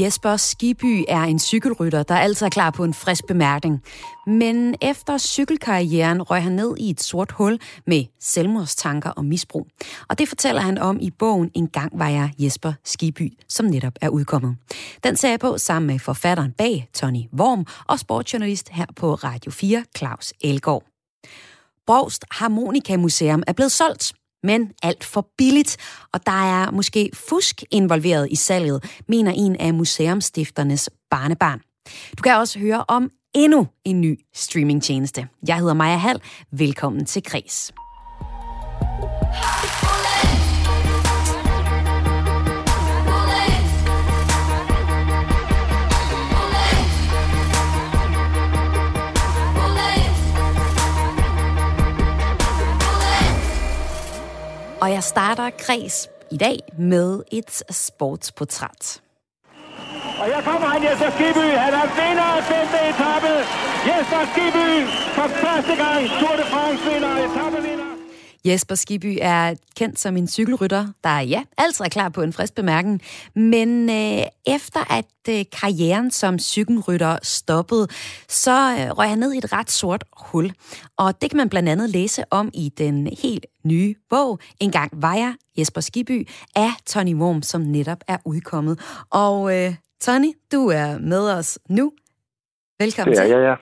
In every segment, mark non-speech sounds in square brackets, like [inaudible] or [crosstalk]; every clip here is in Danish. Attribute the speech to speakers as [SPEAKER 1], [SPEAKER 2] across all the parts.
[SPEAKER 1] Jesper Skiby er en cykelrytter, der altid er klar på en frisk bemærkning. Men efter cykelkarrieren røg han ned i et sort hul med selvmordstanker og misbrug. Og det fortæller han om i bogen En gang var jeg Jesper Skiby, som netop er udkommet. Den ser jeg på sammen med forfatteren bag, Tony Worm, og sportsjournalist her på Radio 4, Claus Elgård. Brogst Harmonika Museum er blevet solgt men alt for billigt, og der er måske fusk involveret i salget, mener en af museumstifternes barnebarn. Du kan også høre om endnu en ny streamingtjeneste. Jeg hedder Maja Hall. Velkommen til Kres. Og jeg starter kreds i dag med et sportsportræt.
[SPEAKER 2] Og her kommer han, Jesper Skiby. Han er vinder af femte etape. Jesper Skiby for første gang Tour de France vinder, etappevinder.
[SPEAKER 1] Jesper Skiby er kendt som en cykelrytter, der ja, altid er klar på en frisk bemærkning. Men øh, efter at øh, karrieren som cykelrytter stoppede, så øh, røg han ned i et ret sort hul. Og det kan man blandt andet læse om i den helt nye bog, En gang var jeg, Jesper Skiby, af Tony Worm, som netop er udkommet. Og øh, Tony, du er med os nu. Velkommen
[SPEAKER 3] ja,
[SPEAKER 1] til.
[SPEAKER 3] Ja, ja,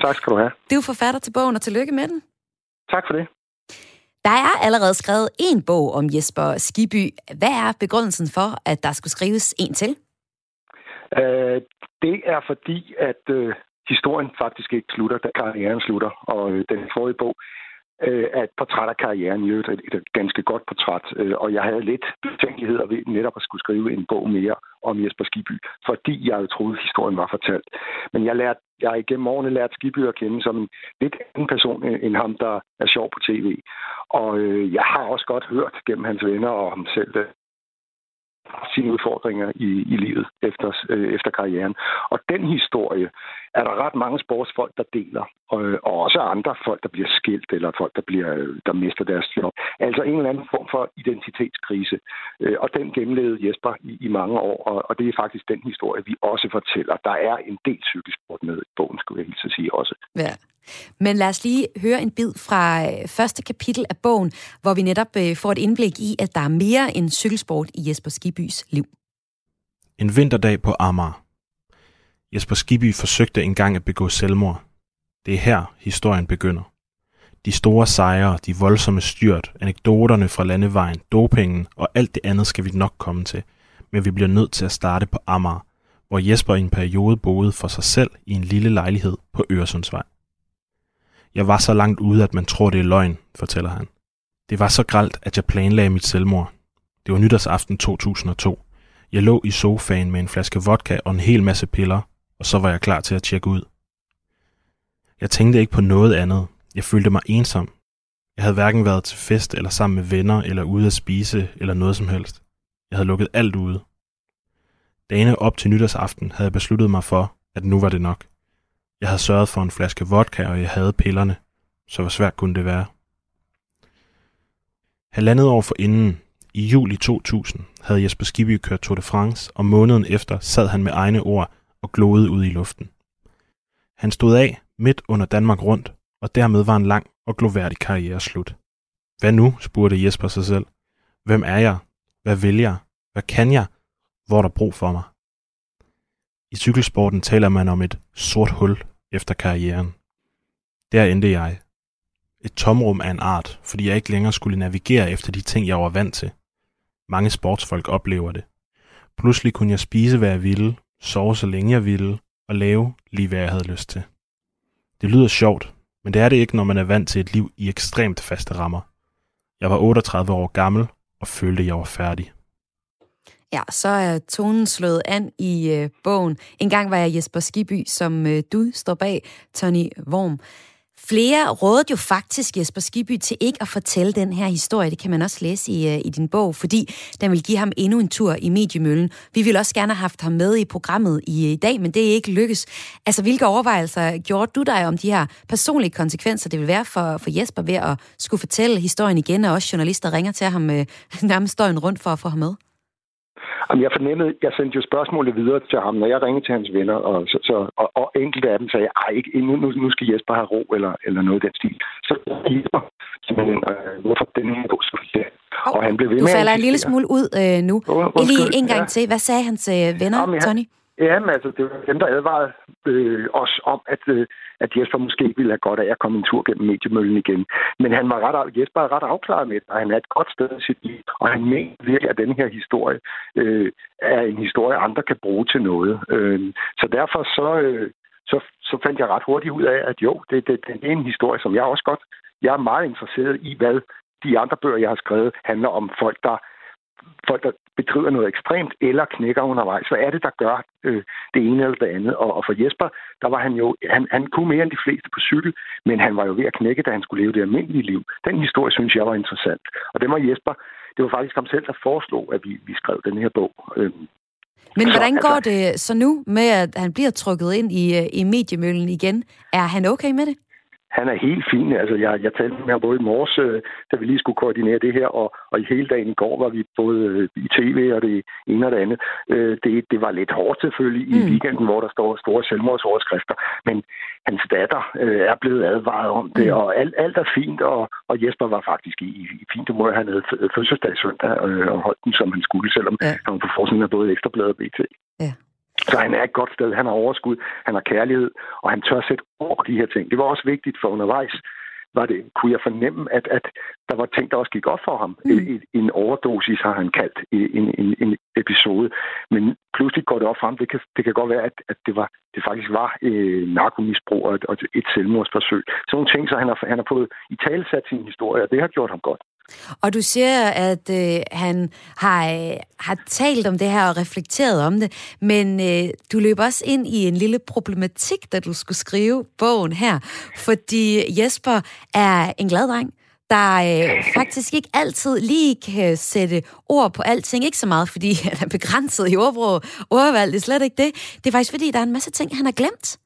[SPEAKER 3] Tak skal du have.
[SPEAKER 1] Du er forfatter til bogen, og tillykke med den.
[SPEAKER 3] Tak for det.
[SPEAKER 1] Der er allerede skrevet en bog om Jesper Skiby. Hvad er begrundelsen for, at der skulle skrives en til?
[SPEAKER 3] Uh, det er fordi, at øh, historien faktisk ikke slutter, da karrieren slutter. Og øh, den forrige bog øh, er et portræt af karrieren i øvrigt, et, et ganske godt portræt. Øh, og jeg havde lidt betænkeligheder ved netop at skulle skrive en bog mere om Jesper Skiby, fordi jeg jo troede, at historien var fortalt. Men jeg lærte jeg har igennem årene lært Skiby at kende som en lidt anden person end ham, der er sjov på tv. Og øh, jeg har også godt hørt gennem hans venner og ham selv øh, sine udfordringer i, i livet efter, øh, efter karrieren. Og den historie er der ret mange sportsfolk, der deler. Og, og også andre folk, der bliver skilt, eller folk, der, bliver, der mister deres job. Altså en eller anden form for identitetskrise. Øh, og den gennemlevede Jesper i, i mange år, og, og det er faktisk den historie, vi også fortæller. Der er en del cykelsport med i bogen, skulle jeg helt sige også.
[SPEAKER 1] Ja. Men lad os lige høre en bid fra øh, første kapitel af bogen, hvor vi netop øh, får et indblik i, at der er mere end cykelsport i Jesper Skibys liv.
[SPEAKER 4] En vinterdag på Amager. Jesper Skibby forsøgte engang at begå selvmord. Det er her, historien begynder. De store sejre, de voldsomme styrt, anekdoterne fra landevejen, dopingen og alt det andet skal vi nok komme til. Men vi bliver nødt til at starte på Amager, hvor Jesper i en periode boede for sig selv i en lille lejlighed på Øresundsvej. Jeg var så langt ude, at man tror, det er løgn, fortæller han. Det var så gralt, at jeg planlagde mit selvmord. Det var nytårsaften 2002. Jeg lå i sofaen med en flaske vodka og en hel masse piller, og så var jeg klar til at tjekke ud. Jeg tænkte ikke på noget andet. Jeg følte mig ensom. Jeg havde hverken været til fest eller sammen med venner eller ude at spise eller noget som helst. Jeg havde lukket alt ude. Dagene op til nytårsaften havde jeg besluttet mig for, at nu var det nok. Jeg havde sørget for en flaske vodka, og jeg havde pillerne, så hvor svært kunne det være. Halvandet år for inden, i juli 2000, havde Jesper Skibby kørt Tour de France, og måneden efter sad han med egne ord og gloede ud i luften. Han stod af midt under Danmark rundt, og dermed var en lang og gloværdig karriere slut. Hvad nu, spurgte Jesper sig selv. Hvem er jeg? Hvad vil jeg? Hvad kan jeg? Hvor er der brug for mig? I cykelsporten taler man om et sort hul efter karrieren. Der endte jeg. Et tomrum af en art, fordi jeg ikke længere skulle navigere efter de ting, jeg var vant til. Mange sportsfolk oplever det. Pludselig kunne jeg spise, hvad jeg ville, sove så længe jeg ville, og lave lige hvad jeg havde lyst til. Det lyder sjovt, men det er det ikke, når man er vant til et liv i ekstremt faste rammer. Jeg var 38 år gammel og følte, jeg var færdig.
[SPEAKER 1] Ja, så er tonen slået an i øh, bogen. En gang var jeg Jesper Skiby, som øh, du står bag, Tony Worm. Flere rådede jo faktisk Jesper Skiby til ikke at fortælle den her historie. Det kan man også læse i, øh, i din bog, fordi den vil give ham endnu en tur i mediemøllen. Vi ville også gerne have haft ham med i programmet i, øh, i dag, men det er ikke lykkes. Altså, hvilke overvejelser gjorde du dig om de her personlige konsekvenser, det vil være for, for Jesper ved at skulle fortælle historien igen, og også journalister ringer til ham øh, [laughs] nærmest døgn rundt for at få ham med?
[SPEAKER 3] Jamen, jeg fornemmede, jeg sendte jo spørgsmålet videre til ham, når jeg ringede til hans venner, og, så, så, og, og enkelte af dem sagde, ej, ikke, nu, nu, skal Jesper have ro, eller, eller noget i den stil. Så Jesper, simpelthen, øh, hvorfor den her bog skal
[SPEAKER 1] oh, Og han blev ved du med... Du falder en lille smule ud øh, nu. Oh, Lige en gang ja. til. Hvad sagde hans øh, venner, Jamen, Tony?
[SPEAKER 3] Ja, men altså, det var dem, der advarede øh, os om, at, øh, at Jesper måske ville have godt af at komme en tur gennem mediemøllen igen. Men han var ret, Jesper er ret afklaret med det, og han er et godt sted i sit liv. Og han mener virkelig, at den her historie øh, er en historie, andre kan bruge til noget. Øh, så derfor så, øh, så, så fandt jeg ret hurtigt ud af, at jo, det, det, det er en historie, som jeg også godt... Jeg er meget interesseret i, hvad de andre bøger, jeg har skrevet, handler om folk, der folk, der bedriver noget ekstremt eller knækker undervejs. Hvad er det, der gør øh, det ene eller det andet? Og, og for Jesper, der var han jo, han, han kunne mere end de fleste på cykel, men han var jo ved at knække, da han skulle leve det almindelige liv. Den historie synes jeg var interessant. Og det var Jesper, det var faktisk ham selv, der foreslog, at vi, vi skrev den her bog. Øh,
[SPEAKER 1] men hvordan så, går altså, det så nu med, at han bliver trukket ind i, øh, i mediemøllen igen? Er han okay med det?
[SPEAKER 3] Han er helt fin. Altså, jeg, jeg talte med ham både i morges, øh, da vi lige skulle koordinere det her, og, og i hele dagen i går var vi både øh, i tv og det ene og det andet. Øh, det, det var lidt hårdt selvfølgelig i mm. weekenden, hvor der står store selvmordsoverskrifter, men hans datter er blevet advaret om det, mm. og alt, alt er fint, og, og Jesper var faktisk i, i fint humør. Han havde fødselsdag søndag og holdt den, som han skulle, selvom ja. han på forsiden af både Ekstrabladet og BT. Ja. Så han er et godt sted. Han har overskud, han har kærlighed, og han tør sætte ord de her ting. Det var også vigtigt for undervejs, var det, kunne jeg fornemme, at, at der var ting, der også gik op for ham. Mm. En, en overdosis har han kaldt en, en, en episode. Men pludselig går det op for ham. Det kan, det kan godt være, at, at det, var, det faktisk var øh, narkomisbrug og et, og et selvmordsforsøg. Sådan nogle ting, så han har, han har fået i talesat sin historie, og det har gjort ham godt.
[SPEAKER 1] Og du siger, at øh, han har, øh, har talt om det her og reflekteret om det, men øh, du løber også ind i en lille problematik, da du skulle skrive bogen her, fordi Jesper er en glad dreng, der øh, faktisk ikke altid lige kan sætte ord på alting. Ikke så meget, fordi han er begrænset i ordbrug. Ordvalg, det er slet ikke det. Det er faktisk, fordi der er en masse ting, han har glemt.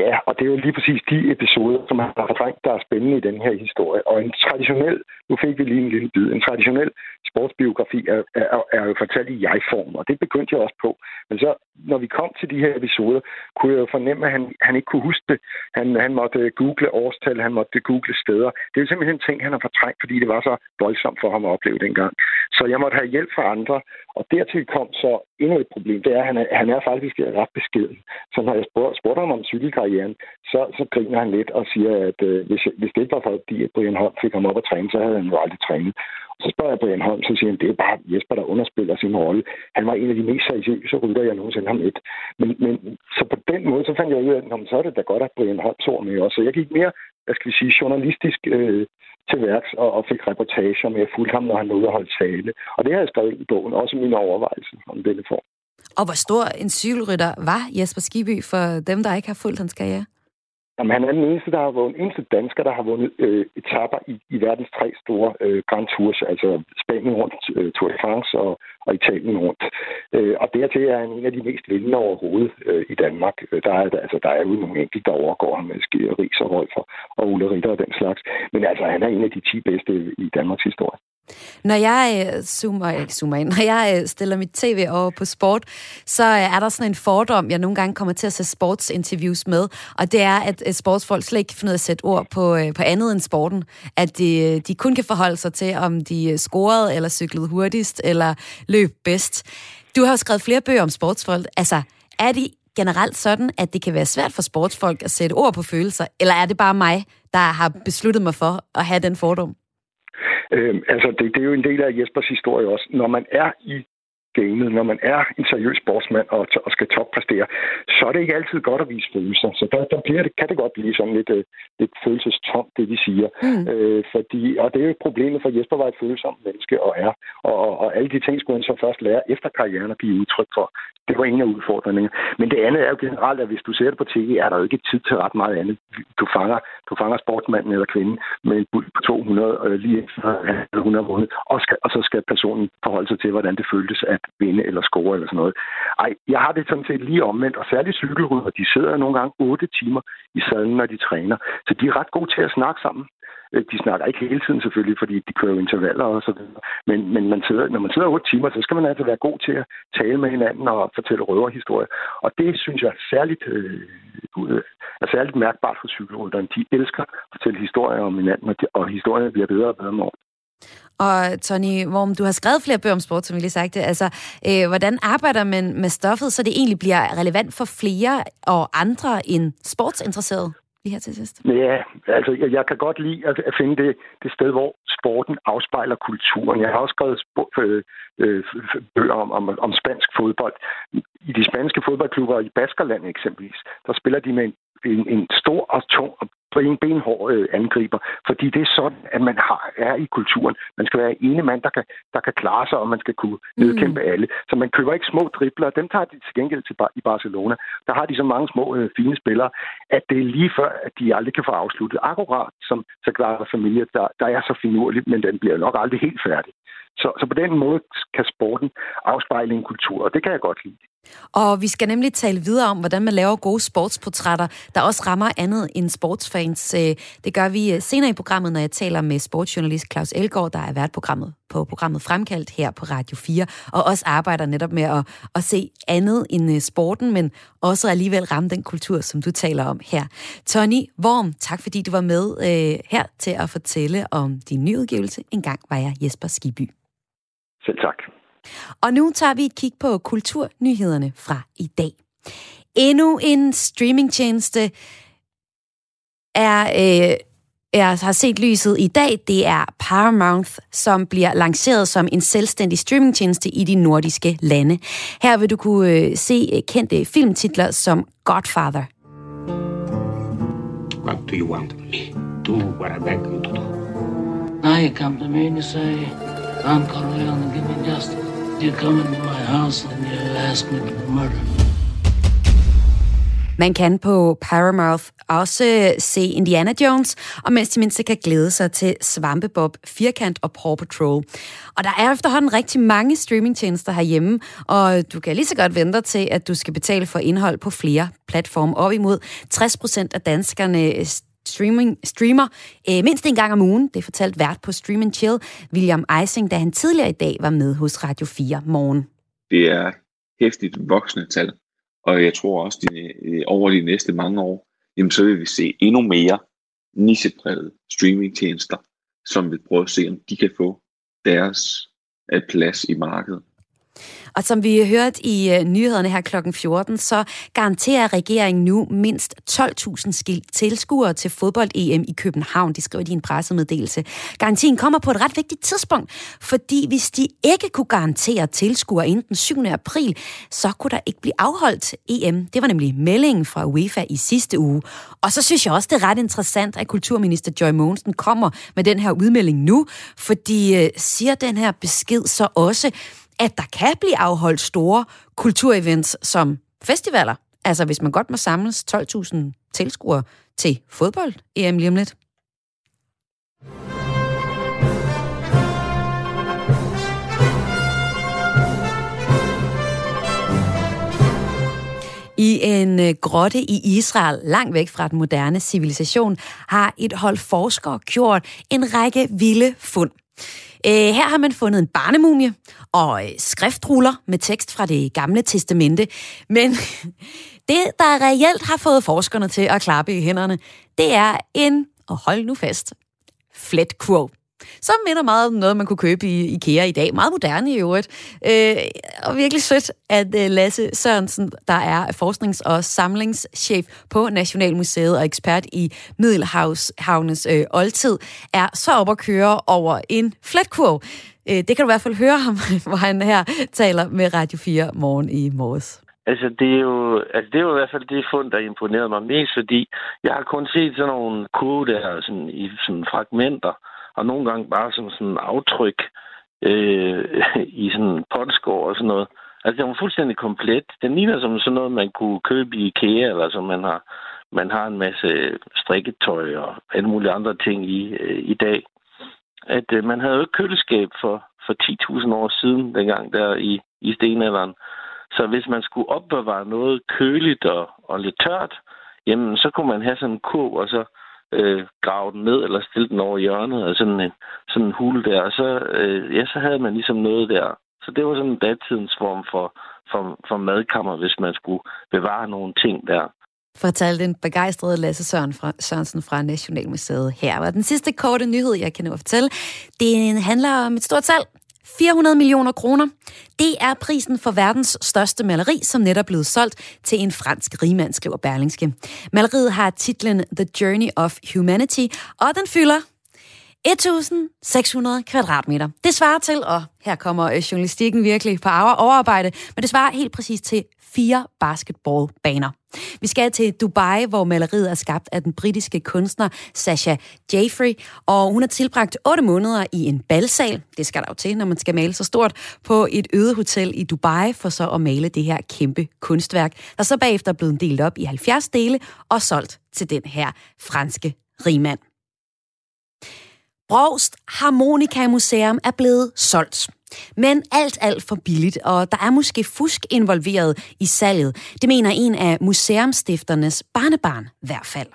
[SPEAKER 3] Ja, og det er jo lige præcis de episoder, som han har fortrængt, der er spændende i den her historie. Og en traditionel, nu fik vi lige en lille bid, en traditionel sportsbiografi er, er, er jo fortalt i jeg-form, og det begyndte jeg også på. Men så, når vi kom til de her episoder, kunne jeg jo fornemme, at han, han ikke kunne huske det. Han, han måtte øh, google årstal, han måtte øh, google steder. Det er jo simpelthen ting, han har fortrængt, fordi det var så voldsomt for ham at opleve dengang. Så jeg måtte have hjælp fra andre, og dertil kom så endnu et problem. Det er, at han er, han er faktisk ret beskeden. Så når jeg spurgte, spurgte ham om cykelkarrieren, så, så griner han lidt og siger, at øh, hvis, hvis det ikke var fordi, at Brian Holm fik ham op at træne, så havde han jo aldrig trænet. Så spørger jeg Brian Holm, så siger han, det er bare Jesper, der underspiller sin rolle. Han var en af de mest seriøse rytter, jeg nogensinde har mødt. Men, men så på den måde, så fandt jeg ud af, at så er det da godt, at Brian Holm så med også. Så jeg gik mere, hvad skal vi sige, journalistisk øh, til værks og, og fik reportager med. Jeg fulgte ham, når han nåede at holde tale. Og det har jeg skrevet i bogen, også mine overvejelser om denne form.
[SPEAKER 1] Og hvor stor en cykelrytter var Jesper Skiby for dem, der ikke har fulgt hans karriere?
[SPEAKER 3] Jamen, han er den eneste, der har vundet, eneste dansker, der har vundet øh, etapper i, i verdens tre store øh, Grand Tours, altså Spanien rundt, øh, Tour de France og, og Italien rundt. Øh, og dertil er han en af de mest vindende overhovedet øh, i Danmark. Øh, der er, altså, der er jo nogle enkelte, der overgår ham med Skier, Ries og Rolf og Ulle Ritter og den slags. Men altså, han er en af de 10 bedste i Danmarks historie.
[SPEAKER 1] Når jeg øh, zoomer, ikke zoomer ind, [laughs] når jeg øh, stiller mit tv over på sport, så øh, er der sådan en fordom, jeg nogle gange kommer til at se sportsinterviews med, og det er, at øh, sportsfolk slet ikke kan finde ud af at sætte ord på, øh, på andet end sporten. At de, de kun kan forholde sig til, om de scorede, eller cyklede hurtigst, eller løb bedst. Du har jo skrevet flere bøger om sportsfolk. Altså, er det generelt sådan, at det kan være svært for sportsfolk at sætte ord på følelser, eller er det bare mig, der har besluttet mig for at have den fordom?
[SPEAKER 3] Øh, altså, det, det er jo en del af Jespers historie også. Når man er i gamet, når man er en seriøs sportsmand og, og skal toppræstere, så er det ikke altid godt at vise følelser. Så der, der bliver det, kan det godt blive sådan lidt, uh, lidt følelsestomt, det de siger. Mm. Øh, fordi, og det er jo problemet for Jesper var et følsomt menneske og er. Og, og, og alle de ting skulle han så først lære efter karrieren at give udtryk for. Det var en af udfordringerne. Men det andet er jo generelt, at hvis du ser det på tv, er der jo ikke tid til ret meget andet. Du fanger, du fanger sportsmanden eller kvinden med en bud på 200 øh, lige efter 100 måneder, og, skal, og så skal personen forholde sig til, hvordan det føltes at vinde eller score eller sådan noget. Ej, jeg har det sådan set lige omvendt, og særligt cykelrytter, de sidder nogle gange 8 timer i sadlen, når de træner. Så de er ret gode til at snakke sammen. Øh, de snakker ikke hele tiden selvfølgelig, fordi de kører intervaller og så videre. Men, men man sidder, når man sidder 8 timer, så skal man altså være god til at tale med hinanden og fortælle røverhistorier. Og det synes jeg er særligt, øh, er særligt mærkbart for cykelrytterne. De elsker at fortælle historier om hinanden, og, de, og historierne bliver bedre og bedre med år.
[SPEAKER 1] Og Tony Worm, du har skrevet flere bøger om sport, som vi lige sagde. Altså, øh, hvordan arbejder man med stoffet, så det egentlig bliver relevant for flere og andre end sportsinteresserede? lige her til sidst?
[SPEAKER 3] Ja, altså jeg, jeg kan godt lide at, at finde det, det sted, hvor sporten afspejler kulturen. Jeg har også skrevet øh, øh, bøger om, om, om spansk fodbold. I de spanske fodboldklubber i Baskerland eksempelvis, der spiller de med en, en, en stor og tung og en benhård øh, angriber, fordi det er sådan, at man har, er i kulturen. Man skal være ene mand, der kan, der kan klare sig, og man skal kunne nedkæmpe mm. alle. Så man køber ikke små dribler. Dem tager de til gengæld til i Barcelona. Der har de så mange små øh, fine spillere, at det er lige før, at de aldrig kan få afsluttet. Akkurat som Sagrada Familie, der, der er så finurligt, men den bliver nok aldrig helt færdig. Så, så på den måde kan sporten afspejle en kultur, og det kan jeg godt lide.
[SPEAKER 1] Og vi skal nemlig tale videre om, hvordan man laver gode sportsportrætter, der også rammer andet end sportsfans. Øh, det gør vi øh, senere i programmet, når jeg taler med sportsjournalist Claus Elgaard, der er vært programmet på programmet Fremkaldt her på Radio 4, og også arbejder netop med at, at se andet end øh, sporten, men også alligevel ramme den kultur, som du taler om her. Tony Worm, tak fordi du var med øh, her til at fortælle om din nyudgivelse. En gang var jeg Jesper Skiby.
[SPEAKER 3] Selv tak.
[SPEAKER 1] Og nu tager vi et kig på kulturnyhederne fra i dag. Endnu en streamingtjeneste er... Øh, jeg har set lyset i dag, det er Paramount, som bliver lanceret som en selvstændig streamingtjeneste i de nordiske lande. Her vil du kunne øh, se kendte filmtitler som Godfather. What do you want me? Do what I beg you to do. Now you come to me and you say, Don Corleone, give me justice. You come into my house and you ask me to murder. Man kan på Paramount også se Indiana Jones, og mens de mindste kan glæde sig til Svampebob, Firkant og Paw Patrol. Og der er efterhånden rigtig mange streamingtjenester herhjemme, og du kan lige så godt vente til, at du skal betale for indhold på flere platforme. Op imod 60 procent af danskerne streaming, streamer øh, mindst en gang om ugen. Det fortalt vært på Stream and Chill, William Eising, da han tidligere i dag var med hos Radio 4 Morgen.
[SPEAKER 5] Det er hæftigt voksne tal, og jeg tror også, at øh, over de næste mange år, jamen, så vil vi se endnu mere nicheprægede streamingtjenester, som vil prøve at se, om de kan få deres øh, plads i markedet.
[SPEAKER 1] Og som vi hørt i uh, nyhederne her kl. 14, så garanterer regeringen nu mindst 12.000 tilskuere til fodbold-EM i København. Det skriver de i en pressemeddelelse. Garantien kommer på et ret vigtigt tidspunkt, fordi hvis de ikke kunne garantere tilskuere inden den 7. april, så kunne der ikke blive afholdt EM. Det var nemlig meldingen fra UEFA i sidste uge. Og så synes jeg også, det er ret interessant, at kulturminister Joy Mogensen kommer med den her udmelding nu, fordi øh, siger den her besked så også, at der kan blive afholdt store kulturevents som festivaler. Altså hvis man godt må samles 12.000 tilskuere til fodbold EM lige om lidt. I en øh, grotte i Israel, langt væk fra den moderne civilisation, har et hold forskere gjort en række vilde fund. Øh, her har man fundet en barnemumie og øh, skriftruller med tekst fra det gamle testamente. Men [laughs] det, der reelt har fået forskerne til at klappe i hænderne, det er en, og hold nu fast, flet quote som minder meget om noget, man kunne købe i IKEA i dag. Meget moderne i øvrigt. Øh, og virkelig sødt, at øh, Lasse Sørensen, der er forsknings- og samlingschef på Nationalmuseet og ekspert i Middelhavshavnes øh, oldtid, er så op at køre over en flatkurv. Øh, det kan du i hvert fald høre ham, [laughs] hvor han her taler med Radio 4 morgen i morges.
[SPEAKER 6] Altså det, er jo, altså, det er jo i hvert fald det fund, der imponerede mig mest, fordi jeg har kun set sådan nogle kurve der sådan, i sådan fragmenter, og nogle gange bare som sådan aftryk øh, [laughs] i sådan potskår og sådan noget. Altså, det var fuldstændig komplet. Den ligner som sådan noget, man kunne købe i IKEA, eller som man har, man har en masse strikketøj og alle mulige andre ting i øh, i dag. At øh, man havde jo ikke køleskab for, for 10.000 år siden, dengang der i, i stenalderen. Så hvis man skulle opbevare noget køligt og, og lidt tørt, jamen så kunne man have sådan en kurv, og så øh, grave den ned eller stille den over hjørnet af sådan en, sådan en hul der. Og så, øh, ja, så havde man ligesom noget der. Så det var sådan en datidens form for, for, for madkammer, hvis man skulle bevare nogle ting der.
[SPEAKER 1] Fortalte den begejstrede Lasse Søren fra, Sørensen fra Nationalmuseet her. Og den sidste korte nyhed, jeg kan nå at fortælle, det handler om et stort salg 400 millioner kroner. Det er prisen for verdens største maleri, som netop er blevet solgt til en fransk rigmand, skriver Berlingske. Maleriet har titlen The Journey of Humanity, og den fylder 1.600 kvadratmeter. Det svarer til, og her kommer øh, journalistikken virkelig på overarbejde, men det svarer helt præcis til fire basketballbaner. Vi skal til Dubai, hvor maleriet er skabt af den britiske kunstner Sasha Jeffrey, og hun har tilbragt 8 måneder i en balsal. Det skal der jo til, når man skal male så stort på et øde hotel i Dubai, for så at male det her kæmpe kunstværk, der så bagefter er blevet delt op i 70 dele og solgt til den her franske rigmand. Brogst Harmonika Museum er blevet solgt. Men alt, alt for billigt, og der er måske fusk involveret i salget. Det mener en af museumstifternes barnebarn i hvert fald.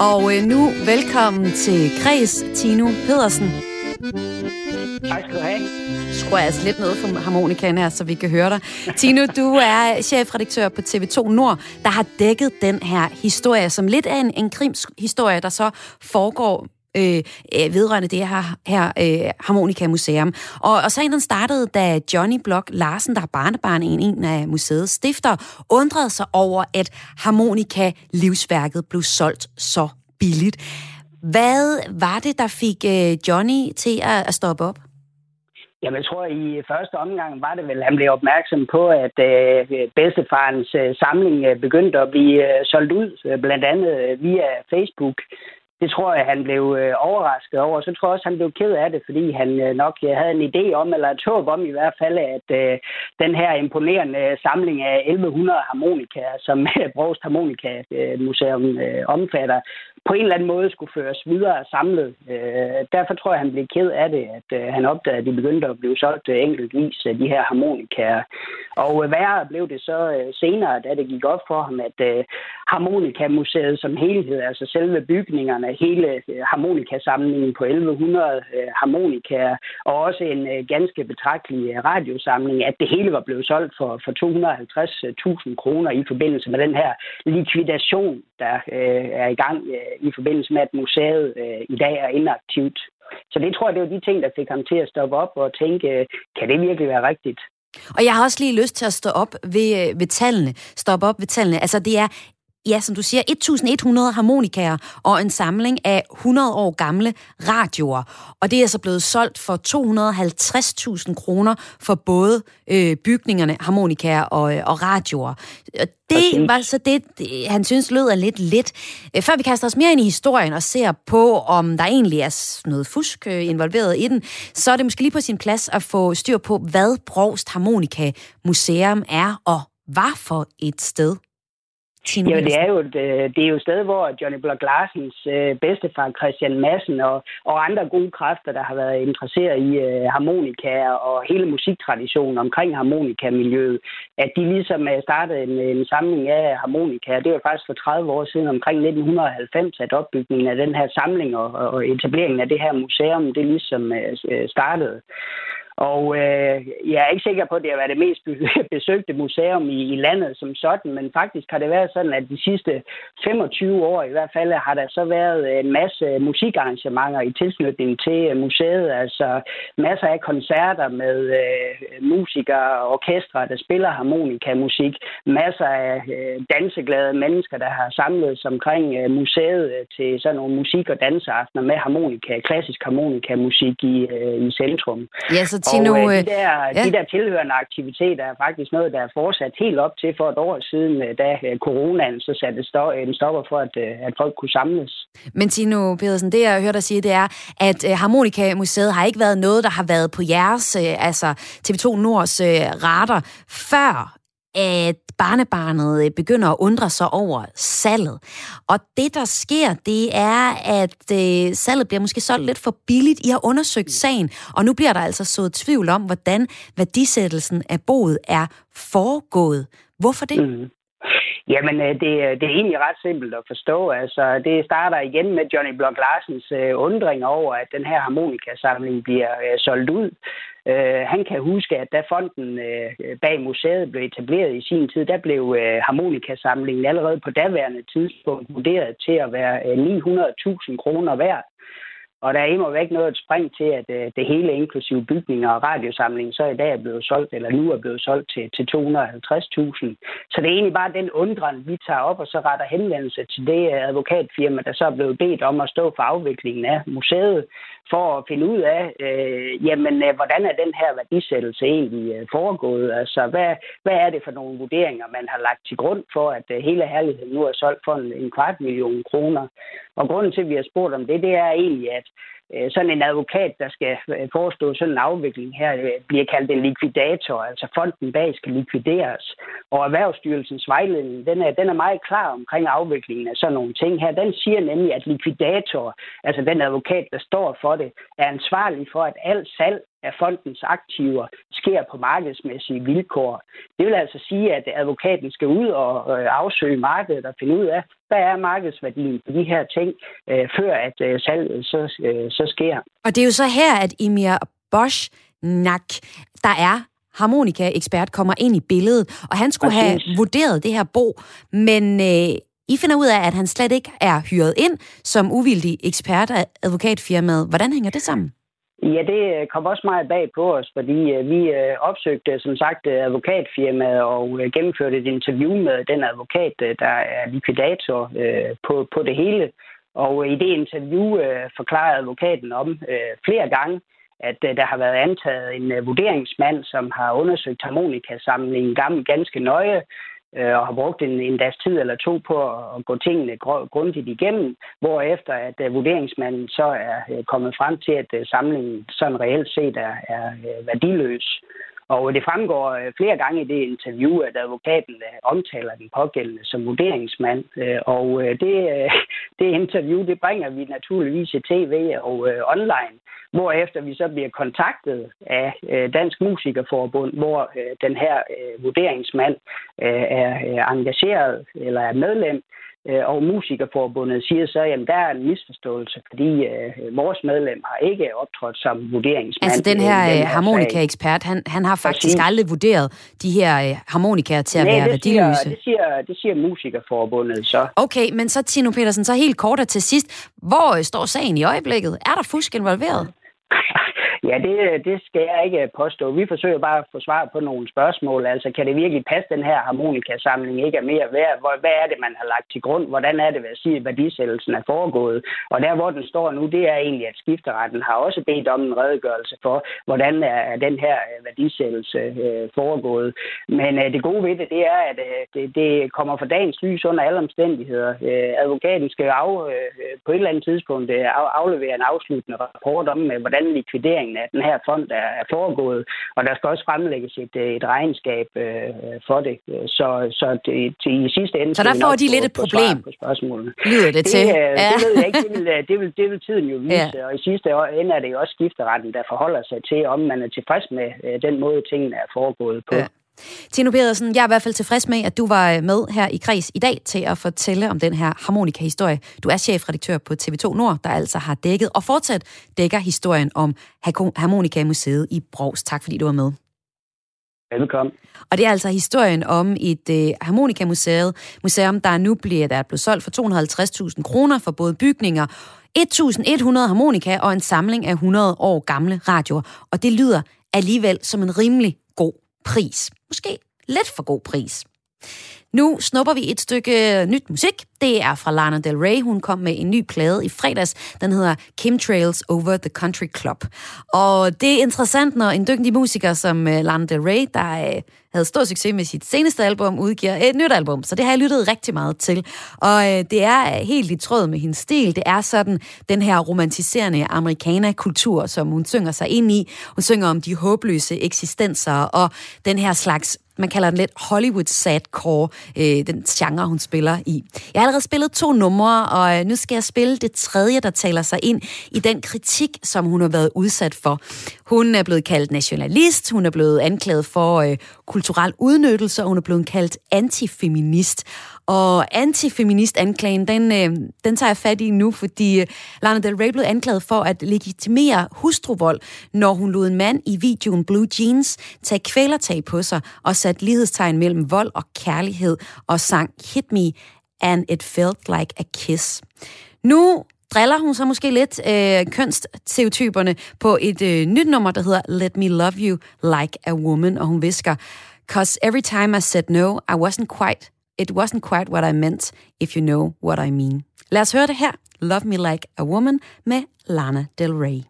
[SPEAKER 1] Og øh, nu velkommen til Kreds Tino Pedersen.
[SPEAKER 7] Tak skal du have.
[SPEAKER 1] Skruer jeg altså lidt ned for harmonikaen her, så vi kan høre dig. Tino, du er chefredaktør på TV2 Nord, der har dækket den her historie, som lidt er en, en krimshistorie, der så foregår øh, øh vedrørende det her, her øh, Harmonika Museum. Og, og sagen den startede, da Johnny Block Larsen, der er barnebarn en, en af museets stifter, undrede sig over, at Harmonika livsværket blev solgt så billigt. Hvad var det, der fik øh, Johnny til at, at stoppe op?
[SPEAKER 7] Jamen, jeg tror, i første omgang var det vel, han blev opmærksom på, at øh, bedstefarens øh, samling øh, begyndte at blive øh, solgt ud, øh, blandt andet øh, via Facebook. Det tror jeg, han blev øh, overrasket over. Så tror jeg også, han blev ked af det, fordi han øh, nok øh, havde en idé om, eller et håb om i hvert fald, at øh, den her imponerende øh, samling af 1100 harmonikaer, som [laughs] øh, Brost Harmonika øh, Museum øh, omfatter, på en eller anden måde skulle føres videre samlet. Øh, derfor tror jeg, han blev ked af det, at øh, han opdagede, at de begyndte at blive solgt øh, enkeltvis af de her harmonikaer. Og øh, værre blev det så øh, senere, da det gik op for ham, at øh, Harmonikamuseet som helhed, altså selve bygningerne, hele øh, harmonikasamlingen på 1100 øh, harmonikaer, og også en øh, ganske betragtelig radiosamling, at det hele var blevet solgt for, for 250.000 kroner i forbindelse med den her likvidation, der øh, er i gang øh, i forbindelse med, at museet øh, i dag er inaktivt. Så det tror jeg, det var de ting, der fik ham til at stoppe op og tænke, kan det virkelig være rigtigt?
[SPEAKER 1] Og jeg har også lige lyst til at stå op ved, ved tallene, stoppe op ved tallene. Altså det er ja, som du siger, 1100 harmonikaer og en samling af 100 år gamle radioer. Og det er så blevet solgt for 250.000 kroner for både øh, bygningerne, harmonikaer og, øh, og radioer. Det var så det, han synes lød er lidt lidt. Øh, før vi kaster os mere ind i historien og ser på, om der egentlig er noget fusk øh, involveret i den, så er det måske lige på sin plads at få styr på, hvad Brogst Harmonika Museum er og var for et sted.
[SPEAKER 7] Tine det er jo et, øh, det er jo et sted, hvor Johnny Block Larsens øh, bedstefar Christian Madsen og, og andre gode kræfter, der har været interesseret i uh, harmonika og hele musiktraditionen omkring harmonikamiljøet, at de ligesom startede en, en samling af harmonika. Det var faktisk for 30 år siden, omkring 1990, at opbygningen af den her samling og, og etableringen af det her museum, det ligesom uh, startede. Og øh, jeg er ikke sikker på, at det har været det mest [laughs] besøgte museum i, i landet som sådan, men faktisk har det været sådan, at de sidste 25 år i hvert fald har der så været en masse musikarrangementer i tilknytning til øh, museet. Altså masser af koncerter med øh, musikere og orkestre, der spiller harmonikamusik. Masser af øh, danseglade mennesker, der har samlet omkring øh, museet øh, til sådan nogle musik- og danseaftener med harmonika, klassisk harmonikamusik i, øh, i centrum.
[SPEAKER 1] Ja, så Tino...
[SPEAKER 7] Og øh, de, der, ja. de der tilhørende aktiviteter er faktisk noget, der er fortsat helt op til for et år siden, øh, da øh, coronaen så satte en stopper for, at, øh, at folk kunne samles.
[SPEAKER 1] Men Tino Pedersen, det jeg hørt dig sige, det er, at Harmonika Museet har ikke været noget, der har været på jeres, altså TV2 Nords radar, før at barnebarnet øh, begynder at undre sig over salget. Og det, der sker, det er, at øh, salget bliver måske solgt lidt for billigt. I har undersøgt sagen, og nu bliver der altså sået tvivl om, hvordan værdisættelsen af boet er foregået. Hvorfor det? Mm.
[SPEAKER 7] Jamen, øh, det, øh, det er egentlig ret simpelt at forstå. Altså, det starter igen med Johnny Block Larsens uh, undring over, at den her harmonikasamling bliver uh, solgt ud. Øh, han kan huske, at da fonden øh, bag museet blev etableret i sin tid, der blev øh, harmonikasamlingen allerede på daværende tidspunkt vurderet til at være øh, 900.000 kroner værd. Og der er imod væk noget at spring til, at øh, det hele, inklusive bygninger og radiosamlingen så i dag er blevet solgt, eller nu er blevet solgt til, til 250.000. Så det er egentlig bare den undren, vi tager op, og så retter henvendelse til det advokatfirma, der så er blevet bedt om at stå for afviklingen af museet, for at finde ud af, øh, jamen, øh, hvordan er den her værdisættelse egentlig øh, foregået? Altså, hvad, hvad er det for nogle vurderinger, man har lagt til grund for, at øh, hele herligheden nu er solgt for en, en kvart million kroner? Og grunden til, at vi har spurgt om det, det er egentlig, at Øh, sådan en advokat, der skal øh, forestå sådan en afvikling her, øh, bliver kaldt en likvidator, altså fonden bag skal likvideres. Og Erhvervsstyrelsens vejledning, den er, den er meget klar omkring afviklingen af sådan nogle ting her. Den siger nemlig, at likvidator, altså den advokat, der står for det, er ansvarlig for, at alt salg af fondens aktiver sker på markedsmæssige vilkår. Det vil altså sige, at advokaten skal ud og øh, afsøge markedet og finde ud af, hvad er markedsværdien på de her ting, før at salget så så sker.
[SPEAKER 1] Og det er jo så her, at Emir Bosch Nak, der er harmonika-ekspert, kommer ind i billedet, og han skulle Præcis. have vurderet det her bo, men øh, I finder ud af, at han slet ikke er hyret ind som uvildig ekspert af advokatfirmaet. Hvordan hænger det sammen?
[SPEAKER 7] Ja, det øh, kom også meget bag på os, fordi øh, vi øh, opsøgte som sagt advokatfirmaet og gennemførte et interview med den advokat, der er likvidator på, på det hele. Og i det interview forklarede advokaten om flere gange, at der har været antaget en vurderingsmand, som har undersøgt harmonikasamlingen gammel ganske nøje, Øh, og har brugt en, en dags tid eller to på at, at gå tingene grundigt igennem, hvorefter at øh, vurderingsmanden så er øh, kommet frem til, at samlingen sådan reelt set er, er værdiløs. Og det fremgår flere gange i det interview, at advokaten omtaler den pågældende som vurderingsmand. Og det, det interview, det bringer vi naturligvis i tv og øh, online, hvorefter vi så bliver kontaktet af øh, Dansk Musikerforbund, hvor øh, den her vurderingsmand er engageret eller er medlem og Musikerforbundet siger så, at der er en misforståelse, fordi øh, vores medlem har ikke optrådt som vurderingsmand.
[SPEAKER 1] Altså den her, den her øh, harmonika-ekspert, han, han har faktisk aldrig vurderet de her øh, harmonikaer til at Nej, være det værdiløse.
[SPEAKER 7] Siger, det, siger, det siger Musikerforbundet så.
[SPEAKER 1] Okay, men så Tino Petersen, så helt kort til sidst. Hvor står sagen i øjeblikket? Er der fusk involveret? [laughs]
[SPEAKER 7] Ja, det, det skal jeg ikke påstå. Vi forsøger bare at få svar på nogle spørgsmål. Altså, kan det virkelig passe, den her harmonikasamling ikke er mere værd? Hvad er det, man har lagt til grund? Hvordan er det, hvad sige, værdisættelsen er foregået? Og der, hvor den står nu, det er egentlig, at skifteretten har også bedt om en redegørelse for, hvordan er den her øh, værdisættelse øh, foregået. Men øh, det gode ved det, det er, at øh, det, det kommer for dagens lys under alle omstændigheder. Øh, advokaten skal af, øh, øh, på et eller andet tidspunkt øh, aflevere en afsluttende rapport om, øh, hvordan likvideringen af den her fond er, er foregået, og der skal også fremlægges et, øh, et regnskab øh, for det. Så, så det, til, i sidste ende...
[SPEAKER 1] Så der får de lidt et problem,
[SPEAKER 7] på spørgsmålene.
[SPEAKER 1] lyder det, det til.
[SPEAKER 7] Øh, ja. Det ved jeg ikke, det vil, øh, det vil, det vil tiden jo [laughs] vise, ja. og i sidste ende er det jo også skifteretten, der forholder sig til, om man er tilfreds med den måde, tingene er foregået på. Ja.
[SPEAKER 1] Tino Pedersen, jeg er i hvert fald tilfreds med, at du var med her i Kreds i dag til at fortælle om den her harmonika-historie. Du er chefredaktør på TV2 Nord, der altså har dækket og fortsat dækker historien om Harmonika-museet i Brovs. Tak fordi du var med.
[SPEAKER 7] Velkommen.
[SPEAKER 1] Og det er altså historien om et øh, harmonikamuseum, museum, der nu bliver, der er blevet solgt for 250.000 kroner for både bygninger, 1.100 harmonika og en samling af 100 år gamle radioer. Og det lyder alligevel som en rimelig god pris. Måske lidt for god pris. Nu snupper vi et stykke øh, nyt musik. Det er fra Lana Del Rey. Hun kom med en ny plade i fredags. Den hedder Kim Trails Over the Country Club. Og det er interessant, når en dygtig musiker som øh, Lana Del Rey, der øh, havde stor succes med sit seneste album, udgiver et nyt album. Så det har jeg lyttet rigtig meget til. Og det er helt i tråd med hendes stil. Det er sådan den her romantiserende amerikanerkultur, som hun synger sig ind i. Hun synger om de håbløse eksistenser og den her slags man kalder den lidt Hollywood sadcore, øh, den genre, hun spiller i. Jeg har allerede spillet to numre, og øh, nu skal jeg spille det tredje, der taler sig ind i den kritik, som hun har været udsat for. Hun er blevet kaldt nationalist, hun er blevet anklaget for øh, kulturel udnyttelse, og hun er blevet kaldt antifeminist. Og antifeminist-anklagen, den, øh, den tager jeg fat i nu, fordi øh, Lana Del Rey blev anklaget for at legitimere hustruvold, når hun lod en mand i videoen Blue Jeans tage kvælertag på sig og satte lighedstegn mellem vold og kærlighed og sang Hit Me and It Felt Like a Kiss. Nu driller hun så måske lidt øh, kønsstereotyperne på et øh, nyt nummer, der hedder Let Me Love You Like a Woman, og hun visker, Cause every time I said no, I wasn't quite It wasn't quite what I meant, if you know what I mean. Lad os høre det her. Love Me Like a Woman med Lana Del Rey.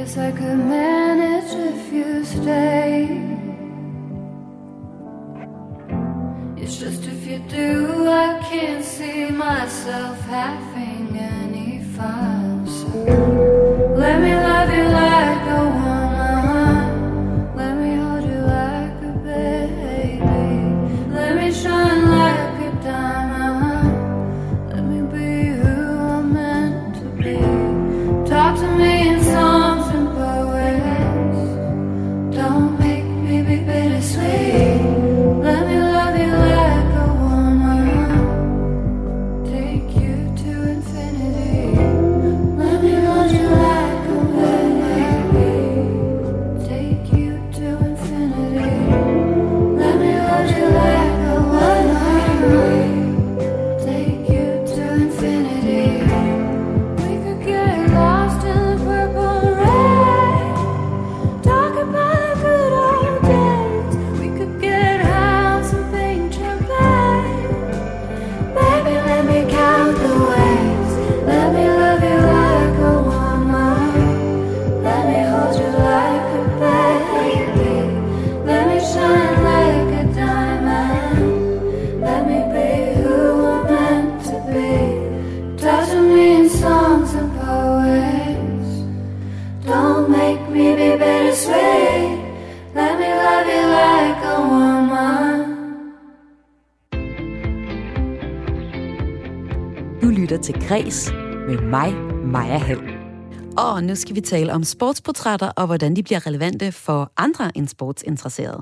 [SPEAKER 8] Guess I could manage if you stay. It's just if you do, I can't see myself having any fun. So
[SPEAKER 1] lytter til Græs med mig, Maja Hall. Og nu skal vi tale om sportsportrætter og hvordan de bliver relevante for andre end sportsinteresserede.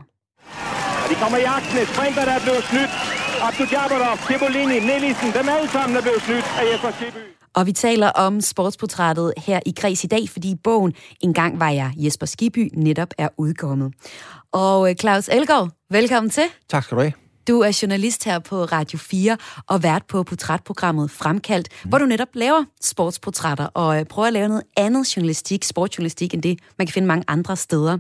[SPEAKER 2] Og de kommer i jagten. Sprinter, der er blevet snydt. Abdul Cipollini, Nielsen, dem alle sammen er blevet snydt af Jesper Skibby.
[SPEAKER 1] Og vi taler om sportsportrættet her i Græs i dag, fordi bogen En gang var jeg Jesper Skiby netop er udkommet. Og øh, Claus Elgaard, velkommen til.
[SPEAKER 9] Tak skal du have.
[SPEAKER 1] Du er journalist her på Radio 4 og vært på portrætprogrammet Fremkaldt, mm. hvor du netop laver sportsportrætter og øh, prøver at lave noget andet journalistik, sportsjournalistik, end det, man kan finde mange andre steder.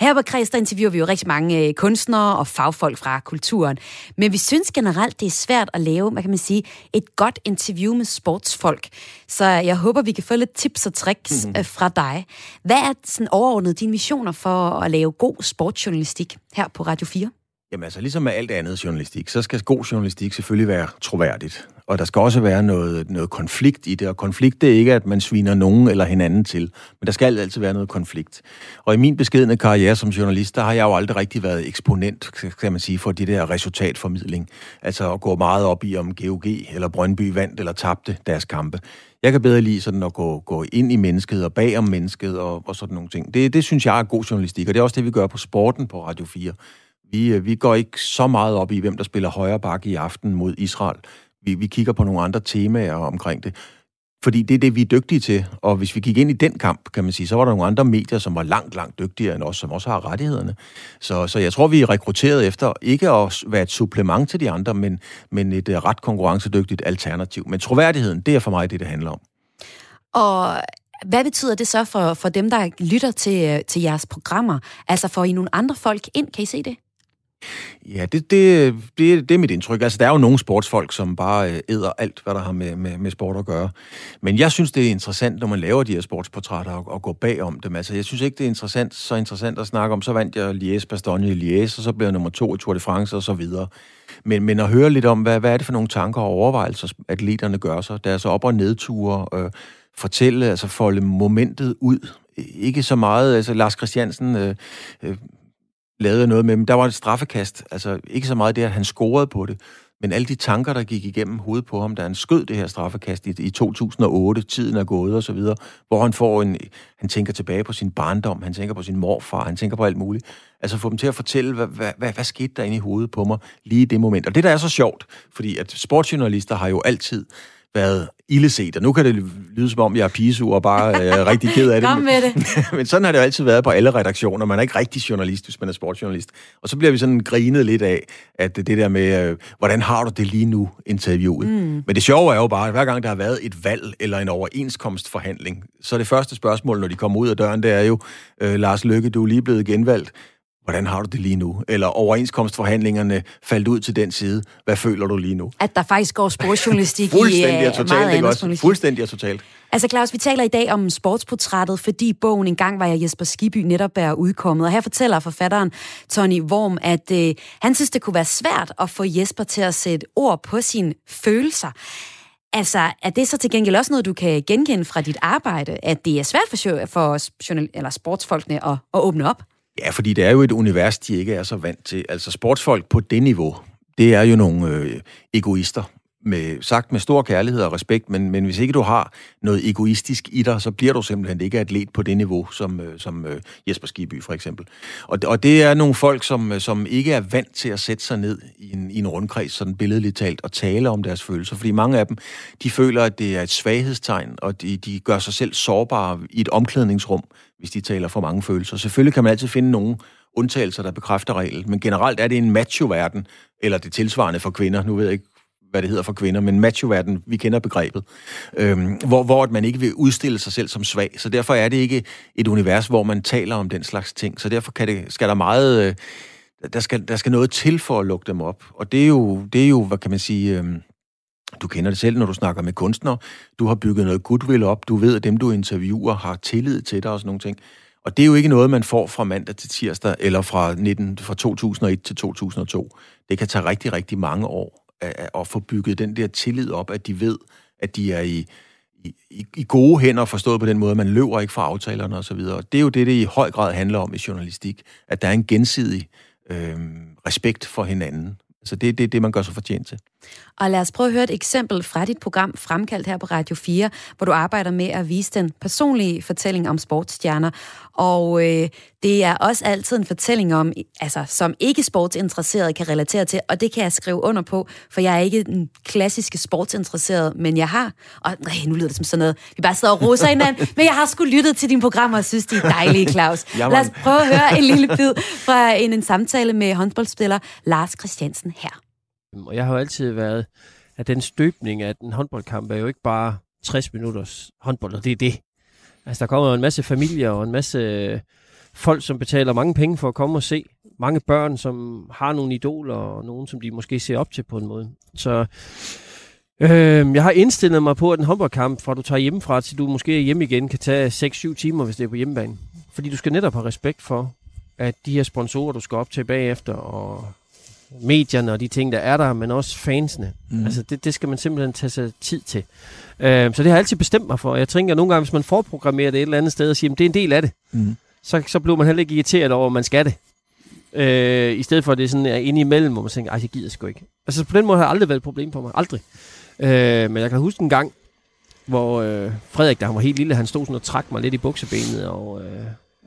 [SPEAKER 1] Her på Kreds, der interviewer vi jo rigtig mange øh, kunstnere og fagfolk fra kulturen. Men vi synes generelt, det er svært at lave, hvad kan man sige, et godt interview med sportsfolk. Så jeg håber, vi kan få lidt tips og tricks mm. fra dig. Hvad er sådan overordnet dine missioner for at lave god sportsjournalistik her på Radio 4?
[SPEAKER 9] Jamen altså, ligesom med alt andet journalistik, så skal god journalistik selvfølgelig være troværdigt. Og der skal også være noget, noget konflikt i det, og konflikt det er ikke, at man sviner nogen eller hinanden til, men der skal altid være noget konflikt. Og i min beskedende karriere som journalist, der har jeg jo aldrig rigtig været eksponent, kan man sige, for det der resultatformidling. Altså at gå meget op i, om GOG eller Brøndby vandt eller tabte deres kampe. Jeg kan bedre lide sådan at gå, gå ind i mennesket og bag om mennesket og, og sådan nogle ting. Det, det synes jeg er god journalistik, og det er også det, vi gør på sporten på Radio 4. Vi, øh, vi går ikke så meget op i, hvem der spiller højre bakke i aften mod Israel. Vi, vi kigger på nogle andre temaer omkring det. Fordi det er det, vi er dygtige til. Og hvis vi gik ind i den kamp, kan man sige, så var der nogle andre medier, som var langt, langt dygtigere end os, som også har rettighederne. Så, så jeg tror, vi er rekrutteret efter ikke at være et supplement til de andre, men, men et uh, ret konkurrencedygtigt alternativ. Men troværdigheden, det er for mig det, det handler om.
[SPEAKER 1] Og hvad betyder det så for, for dem, der lytter til, øh, til jeres programmer? Altså får I nogle andre folk ind? Kan I se det?
[SPEAKER 9] Ja, det, det, det, det er mit indtryk. Altså, der er jo nogle sportsfolk, som bare øh, æder alt, hvad der har med, med, med sport at gøre. Men jeg synes, det er interessant, når man laver de her sportsportrætter og, og går bag om dem. Altså, jeg synes ikke, det er interessant, så interessant at snakke om. Så vandt jeg Liège, Bastogne Liège, og så blev jeg nummer to i Tour de France og så videre. Men, men at høre lidt om, hvad, hvad er det for nogle tanker og overvejelser, atleterne gør sig. Der er så op- og nedture, øh, fortælle, altså folde momentet ud. Ikke så meget, altså Lars Christiansen... Øh, øh, lavede noget med, men der var et straffekast. Altså ikke så meget det, at han scorede på det, men alle de tanker, der gik igennem hovedet på ham, da han skød det her straffekast i, i 2008, tiden er gået og så videre, hvor han får en, han tænker tilbage på sin barndom, han tænker på sin morfar, han tænker på alt muligt. Altså få dem til at fortælle, hvad, hvad, hvad, hvad skete der inde i hovedet på mig lige i det moment. Og det, der er så sjovt, fordi at sportsjournalister har jo altid været illeset, og nu kan det lyde som om, jeg er pisu og bare er rigtig ked af det.
[SPEAKER 1] Kom med det. [laughs]
[SPEAKER 9] Men sådan har det jo altid været på alle redaktioner. Man er ikke rigtig journalist, hvis man er sportsjournalist. Og så bliver vi sådan grinet lidt af, at det der med, øh, hvordan har du det lige nu, interviewet. Mm. Men det sjove er jo bare, at hver gang der har været et valg eller en overenskomstforhandling, så det første spørgsmål, når de kommer ud af døren, det er jo, øh, Lars Lykke, du er lige blevet genvalgt hvordan har du det lige nu? Eller overenskomstforhandlingerne faldt ud til den side. Hvad føler du lige nu?
[SPEAKER 1] At der faktisk går sportsjournalistik
[SPEAKER 9] Fuldstændig
[SPEAKER 1] i
[SPEAKER 9] og totalt, ikke også? Fuldstændig og totalt.
[SPEAKER 1] Altså Claus, vi taler i dag om sportsportrættet, fordi bogen En gang var jeg Jesper Skiby netop er udkommet. Og her fortæller forfatteren Tony Worm, at øh, han synes, det kunne være svært at få Jesper til at sætte ord på sine følelser. Altså, er det så til gengæld også noget, du kan genkende fra dit arbejde, at det er svært for, for journal- eller sportsfolkene at, at åbne op?
[SPEAKER 9] Ja, fordi det er jo et univers, de ikke er så vant til. Altså sportsfolk på det niveau, det er jo nogle øh, egoister, med, sagt med stor kærlighed og respekt, men, men hvis ikke du har noget egoistisk i dig, så bliver du simpelthen ikke atlet på det niveau, som, øh, som øh, Jesper Skiby for eksempel. Og, og det er nogle folk, som, øh, som ikke er vant til at sætte sig ned i en, i en rundkreds, sådan billedligt talt, og tale om deres følelser. Fordi mange af dem, de føler, at det er et svaghedstegn, og de, de gør sig selv sårbare i et omklædningsrum, hvis de taler for mange følelser. Selvfølgelig kan man altid finde nogle undtagelser, der bekræfter reglen, men generelt er det en macho-verden, eller det tilsvarende for kvinder. Nu ved jeg ikke, hvad det hedder for kvinder, men macho-verden, vi kender begrebet, øhm, hvor, hvor man ikke vil udstille sig selv som svag. Så derfor er det ikke et univers, hvor man taler om den slags ting. Så derfor kan det, skal der meget... Øh, der skal, der skal noget til for at lukke dem op. Og det er jo, det er jo hvad kan man sige... Øh, du kender det selv, når du snakker med kunstnere. Du har bygget noget goodwill op. Du ved, at dem, du interviewer, har tillid til dig og sådan nogle ting. Og det er jo ikke noget, man får fra mandag til tirsdag, eller fra, 19, fra 2001 til 2002. Det kan tage rigtig, rigtig mange år at få bygget den der tillid op, at de ved, at de er i, i, i gode hænder, forstået på den måde, at man løber ikke fra aftalerne osv. Det er jo det, det i høj grad handler om i journalistik, at der er en gensidig øh, respekt for hinanden Så det er det, det, man gør sig fortjent til.
[SPEAKER 1] Og lad os prøve at høre et eksempel fra dit program Fremkaldt her på Radio 4, hvor du arbejder med at vise den personlige fortælling om sportsstjerner. Og øh, det er også altid en fortælling om, altså, som ikke sportsinteresseret kan relatere til, og det kan jeg skrive under på, for jeg er ikke den klassiske sportsinteresseret, men jeg har, og nej, nu lyder det som sådan noget, vi bare sidder og roser hinanden, [laughs] men jeg har sgu lyttet til dine programmer og synes, de er dejlige, Claus.
[SPEAKER 9] Jamen.
[SPEAKER 1] Lad os prøve at høre en lille bid fra en, en samtale med håndboldspiller Lars Christiansen her.
[SPEAKER 10] Øhm, og jeg har jo altid været at den støbning af en håndboldkamp er jo ikke bare 60 minutters håndbold, og det er det. Altså, der kommer jo en masse familier og en masse øh, folk, som betaler mange penge for at komme og se. Mange børn, som har nogle idoler, og nogen, som de måske ser op til på en måde. Så øh, jeg har indstillet mig på, at en håndboldkamp, fra du tager hjemmefra til du måske er hjemme igen, kan tage 6-7 timer, hvis det er på hjemmebane. Fordi du skal netop have respekt for, at de her sponsorer, du skal op til bagefter, og medierne og de ting, der er der, men også fansene. Mm. Altså, det, det skal man simpelthen tage sig tid til. Øh, så det har jeg altid bestemt mig for. Jeg tænker, at nogle gange, hvis man forprogrammerer det et eller andet sted og siger, at det er en del af det,
[SPEAKER 9] Mm.
[SPEAKER 10] så, så bliver man heller ikke irriteret over, at man skal det. Øh, I stedet for, at det er sådan er inde imellem, hvor man tænker, ej, jeg gider sgu ikke. Altså, på den måde har det aldrig været et problem for mig. Aldrig. Øh, men jeg kan huske en gang, hvor øh, Frederik, da han var helt lille, han stod sådan og trak mig lidt i buksebenet, og øh,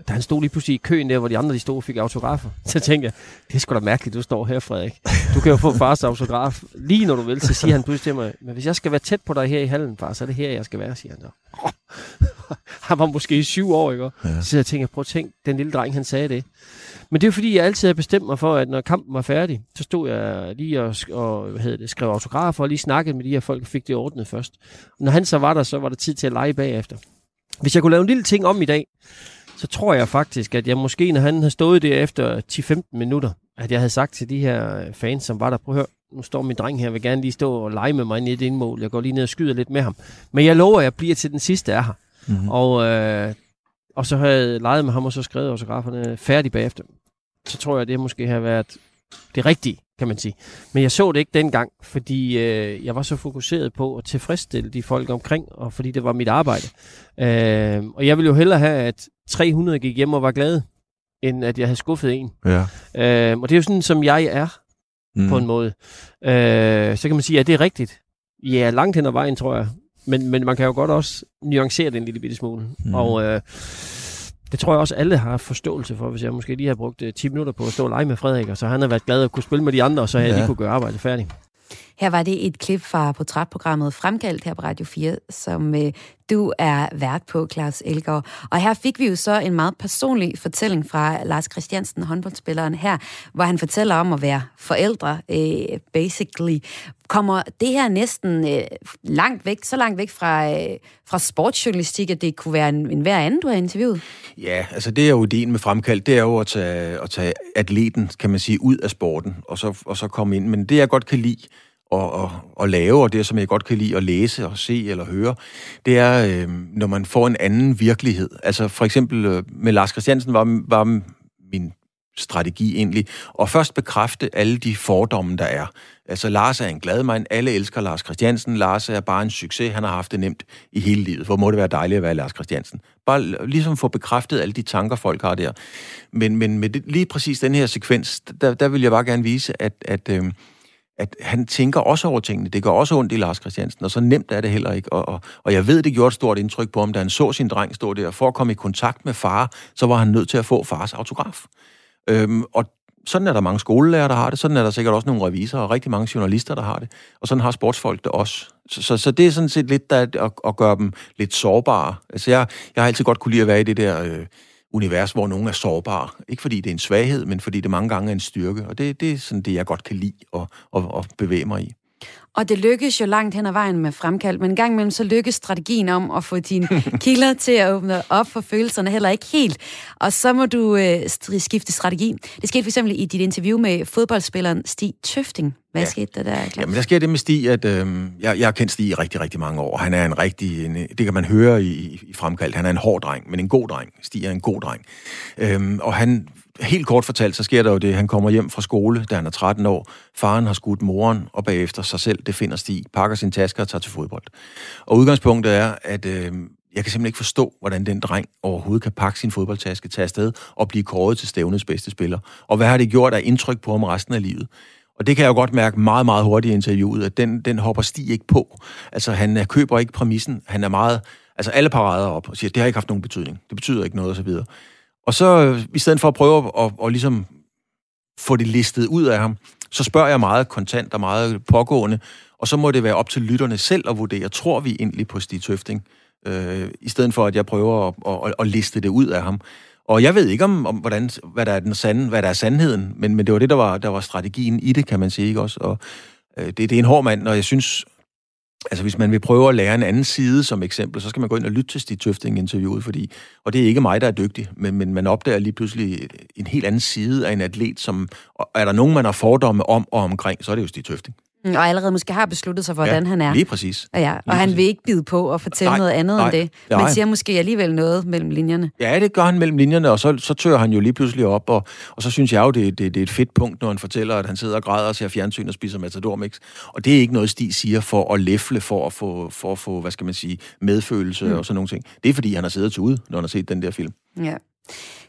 [SPEAKER 10] da han stod lige pludselig i køen der, hvor de andre de stod og fik autografer, [laughs] så tænkte jeg, det er sgu da mærkeligt, du står her, Frederik. Du kan jo få fars autograf lige når du vil. Så siger han pludselig til mig, men hvis jeg skal være tæt på dig her i hallen, far, så er det her, jeg skal være, siger han så. [laughs] han var måske i syv år, ikke? Ja. Så jeg tænker, prøv at tænk, den lille dreng, han sagde det. Men det er fordi, jeg altid har bestemt mig for, at når kampen var færdig, så stod jeg lige og, og hvad hedder det, skrev autografer og lige snakkede med de her folk og fik det ordnet først. Når han så var der, så var der tid til at lege bagefter. Hvis jeg kunne lave en lille ting om i dag, så tror jeg faktisk, at jeg måske, når han havde stået der efter 10-15 minutter, at jeg havde sagt til de her fans, som var der, prøv at høre, nu står min dreng her, vil gerne lige stå og lege med mig inde i et indmål. Jeg går lige ned og skyder lidt med ham. Men jeg lover, at jeg bliver til den sidste er her.
[SPEAKER 9] Mm-hmm.
[SPEAKER 10] Og, øh, og så har jeg leget med ham, og så skrevet autograferne færdig bagefter. Så tror jeg, at det måske har været det rigtige, kan man sige. Men jeg så det ikke dengang, fordi øh, jeg var så fokuseret på at tilfredsstille de folk omkring, og fordi det var mit arbejde. Øh, og jeg ville jo hellere have, at 300 gik hjem og var glade, end at jeg havde skuffet en.
[SPEAKER 9] Ja.
[SPEAKER 10] Øh, og det er jo sådan, som jeg er
[SPEAKER 9] Mm.
[SPEAKER 10] på en måde. Øh, så kan man sige, at det er rigtigt. Ja, langt hen ad vejen, tror jeg. Men, men man kan jo godt også nuancere det en lille bitte smule.
[SPEAKER 9] Mm.
[SPEAKER 10] Og øh, det tror jeg også, alle har forståelse for, hvis jeg måske lige har brugt øh, 10 minutter på at stå og lege med Frederik, og så han har været glad at kunne spille med de andre, og så har jeg
[SPEAKER 9] Ja.
[SPEAKER 10] lige kunne gøre arbejdet færdigt.
[SPEAKER 1] Her var det et klip fra portrætprogrammet Fremkaldt her på Radio 4, som øh, du er vært på, Claus Elgaard. Og her fik vi jo så en meget personlig fortælling fra Lars Christiansen, håndboldspilleren her, hvor han fortæller om at være forældre, øh, basically. Kommer det her næsten øh, langt væk, så langt væk fra, øh, fra sportsjournalistik, at det kunne være en, en hver anden, du har interviewet?
[SPEAKER 9] Ja, altså det er jo ideen med Fremkald, det er jo at tage, at tage atleten, kan man sige, ud af sporten, og så, og så komme ind. Men det, jeg godt kan lide at, at, at lave, og det, som jeg godt kan lide at læse og se eller høre, det er, øh, når man får en anden virkelighed. Altså for eksempel øh, med Lars Christiansen var, var min strategi egentlig, og først bekræfte alle de fordomme, der er. Altså, Lars er en glad mand. Alle elsker Lars Christiansen. Lars er bare en succes. Han har haft det nemt i hele livet. Hvor må det være dejligt at være Lars Christiansen. Bare ligesom få bekræftet alle de tanker, folk har der. Men, men med det, lige præcis den her sekvens, der, der vil jeg bare gerne vise, at, at, øh, at han tænker også over tingene. Det gør også ondt i Lars Christiansen, og så nemt er det heller ikke. Og, og, og jeg ved, det gjorde et stort indtryk på ham, da han så sin dreng stå der. For at komme i kontakt med far, så var han nødt til at få fars autograf. Øhm, og sådan er der mange skolelærer, der har det. Sådan er der sikkert også nogle revisorer og rigtig mange journalister, der har det. Og sådan har sportsfolk det også. Så, så, så det er sådan set lidt der, at, at gøre dem lidt sårbare. Altså jeg, jeg har altid godt kunne lide at være i det der øh, univers, hvor nogen er sårbare. Ikke fordi det er en svaghed, men fordi det mange gange er en styrke. Og det, det er sådan det, jeg godt kan lide at, at, at bevæge mig i.
[SPEAKER 1] Og det lykkes jo langt hen ad vejen med fremkald, men en gang imellem så lykkes strategien om at få dine [laughs] kilder til at åbne op for følelserne heller ikke helt. Og så må du øh, skifte strategi. Det skete for eksempel i dit interview med fodboldspilleren Stig Tøfting. Hvad ja. Skete der der, Claus?
[SPEAKER 9] Jamen, der sker det med Stig, at øh, jeg, jeg har kendt Stig i rigtig, rigtig mange år. Han er en rigtig, en, det kan man høre i, i fremkaldt, han er en hård dreng, men en god dreng. Stig er en god dreng. Øhm, og han, helt kort fortalt, så sker der jo det, han kommer hjem fra skole, da han er 13 år. Faren har skudt moren, og bagefter sig selv, det finder Stig, pakker sin taske og tager til fodbold. Og udgangspunktet er, at øh, jeg kan simpelthen ikke forstå, hvordan den dreng overhovedet kan pakke sin fodboldtaske, tage afsted og blive kåret til stævnets bedste spiller. Og hvad har det gjort af indtryk på ham resten af livet? Og det kan jeg jo godt mærke meget, meget hurtigt i interviewet, at den, den hopper Stig ikke på. Altså, han øh, køber ikke præmissen. Han er meget... Altså, alle parader op og siger, det har ikke haft nogen betydning. Det betyder ikke noget, og så videre. Og så, øh, i stedet for at prøve at, at, at ligesom få det listet ud af ham, så spørger jeg meget kontant og meget pågående, og så må det være op til lytterne selv at vurdere, tror vi egentlig på Stig Tøfting, øh, i stedet for at jeg prøver at, at, at liste det ud af ham. Og jeg ved ikke om, om hvordan, hvad, der er den sande, hvad der er sandheden, men, men det var det, der var, der var strategien i det, kan man sige. Ikke også? Og, øh, det, det er en hård mand, og jeg synes, altså hvis man vil prøve at lære en anden side som eksempel, så skal man gå ind og lytte til Stig Tøfting-interviewet, fordi, og det er ikke mig, der er dygtig, men, men man opdager lige pludselig en helt anden side af en atlet, som og er der nogen, man har fordomme om og omkring, så er det jo Stig Tøfting.
[SPEAKER 1] Mm, Og allerede måske har besluttet sig, hvordan
[SPEAKER 9] ja,
[SPEAKER 1] han er.
[SPEAKER 9] Lige præcis.
[SPEAKER 1] Ja. Og
[SPEAKER 9] Lige
[SPEAKER 1] han
[SPEAKER 9] præcis.
[SPEAKER 1] vil ikke bide på og fortælle
[SPEAKER 9] Nej,
[SPEAKER 1] noget andet
[SPEAKER 9] nej,
[SPEAKER 1] end det.
[SPEAKER 9] nej.
[SPEAKER 1] Men siger måske alligevel noget mellem linjerne.
[SPEAKER 9] Ja, det gør han mellem linjerne, og så, så tør han jo lige pludselig op, og, og så synes jeg jo, det, det, det er et fedt punkt, når han fortæller, at han sidder og græder og ser fjernsyn og spiser Matador Mix. Og det er ikke noget, Stig siger for at læfle, for at få, for at få hvad skal man sige, medfølelse mm. og sådan nogle ting. Det er, fordi han har siddet til ude, når han har set den der film.
[SPEAKER 1] Ja.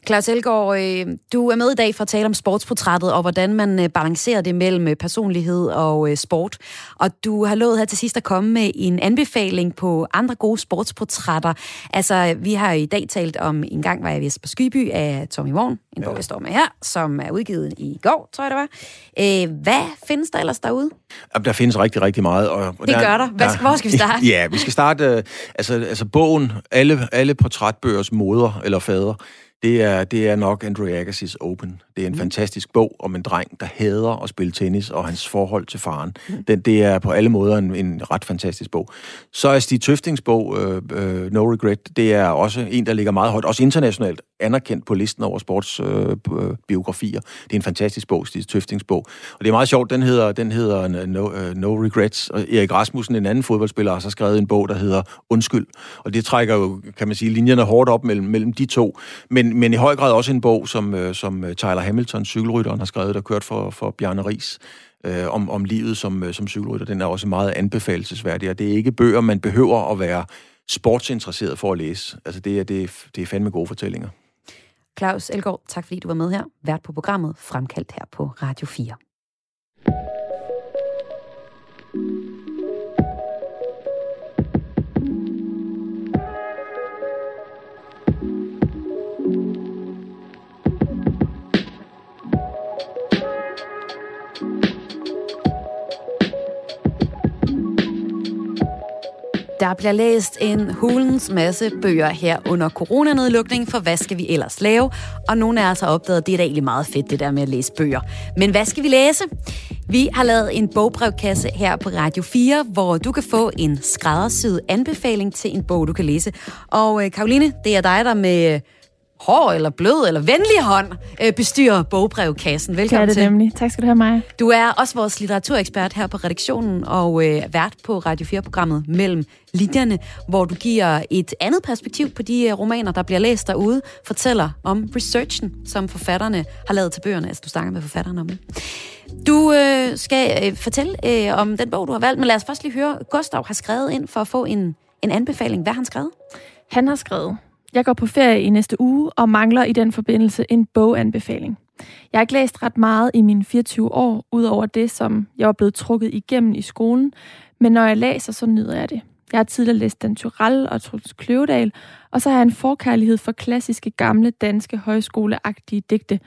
[SPEAKER 1] Claus Elgaard, øh, du er med i dag for at tale om sportsportrættet, og hvordan man øh, balancerer det mellem øh, personlighed og sport. Og du har lovet her til sidst at komme med en anbefaling på andre gode sportsportrætter. Altså, vi har i dag talt om En gang var jeg på Skyby af Tommy Vaughn, en bog, jeg står med her, som er udgivet i går, tror jeg det var. Hvad findes der ellers derude?
[SPEAKER 9] Der findes rigtig, rigtig meget. Og,
[SPEAKER 1] Det gør der. Hvad skal- hvor skal vi starte? [laughs]
[SPEAKER 9] Ja, vi skal starte... øh, Altså, altså bogen, alle, alle portrætbøgers moder eller fader, det er, det er nok Andrew Agassi's Open. Det er en mm. fantastisk bog om en dreng, der hader at spille tennis, og hans forhold til faren. Mm. Den, det er på alle måder en, en ret fantastisk bog. Så er Stig Tøftings bog, øh, øh, No Regret, det er også en, der ligger meget højt, også internationalt anerkendt på listen over sportsbiografier. Øh, øh, biografier. det er en fantastisk bog, Stig Tøftings bog. Og det er meget sjovt, den hedder, den hedder øh, no, uh, no Regrets. Og Erik Rasmussen, en anden fodboldspiller, har så skrevet en bog, der hedder Undskyld. Og det trækker jo, kan man sige, linjerne hårdt op mellem, mellem de to. Men, men i høj grad også en bog, som, som Tyler Hamilton, cykelrytteren, har skrevet, der kørt for, for Bjarne Ries øh, om, om livet som, øh, som cykelrytter. Den er også meget anbefalesværdig, og det er ikke bøger, man behøver at være sportsinteresseret for at læse. Altså, det er, det, er- det er fandme gode fortællinger.
[SPEAKER 1] Claus Elgaard, tak fordi du var med her. Vært på programmet, fremkaldt her på Radio 4. Der bliver læst en hulens masse bøger her under coronanedlukningen, for hvad skal vi ellers lave? Og nogle af os har opdaget, at det er da egentlig meget fedt, det der med at læse bøger. Men hvad skal vi læse? Vi har lavet en bogbrevkasse her på Radio 4, hvor du kan få en skræddersyet anbefaling til en bog, du kan læse. Og øh, Karoline, det er dig, der med hård eller blød eller venlig hånd øh, bestyrer bogbrevkassen.
[SPEAKER 11] Det er
[SPEAKER 1] Velkommen
[SPEAKER 11] det
[SPEAKER 1] til.
[SPEAKER 11] nemlig. Tak skal du have, Maja.
[SPEAKER 1] Du er også vores litteraturekspert her på redaktionen og øh, vært på Radio 4-programmet Mellem Linjerne, hvor du giver et andet perspektiv på de øh, romaner, der bliver læst derude, fortæller om researchen, som forfatterne har lavet til bøgerne. Altså, du snakker med forfatterne om det. Du øh, skal øh, fortælle øh, om den bog, du har valgt, men lad os først lige høre, Gustav har skrevet ind for at få en, en anbefaling. Hvad har han skrevet?
[SPEAKER 11] Han har skrevet, jeg går på ferie i næste uge og mangler i den forbindelse en boganbefaling. Jeg har ikke læst ret meget i mine 24 år, ud over det, som jeg var blevet trukket igennem i skolen, men når jeg læser, så nyder jeg det. Jeg har tidligere læst Dan Tyrell og Truls Kløvedal, og så har jeg en forkærlighed for klassiske, gamle, danske, højskoleagtige digte,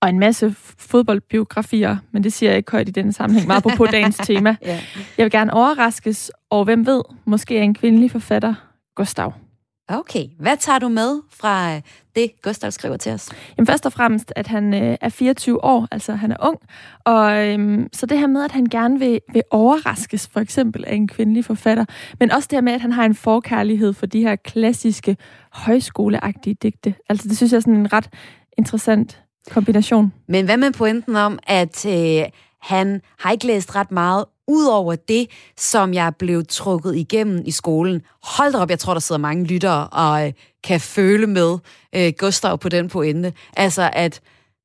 [SPEAKER 11] og en masse fodboldbiografier, men det siger jeg ikke højt i denne sammenhæng, meget på [laughs] dagens tema.
[SPEAKER 1] Ja.
[SPEAKER 11] Jeg vil gerne overraskes, og hvem ved, måske er en kvindelig forfatter, Gustav.
[SPEAKER 1] Okay, hvad tager du med fra øh, det, Gustav skriver til os?
[SPEAKER 11] Jamen først og fremmest, at han øh, er 24 år, altså han er ung, og øhm, så det her med, at han gerne vil, vil overraskes, for eksempel af en kvindelig forfatter, men også det her med, at han har en forkærlighed for de her klassiske, højskoleagtige digte. Altså det synes jeg er sådan en ret interessant kombination.
[SPEAKER 1] Men hvad med pointen om, at øh, han har ikke læst ret meget ud over det, som jeg blev trukket igennem i skolen. Hold da op, jeg tror, der sidder mange lyttere og øh, kan føle med øh, Gustav på den pointe. Altså, at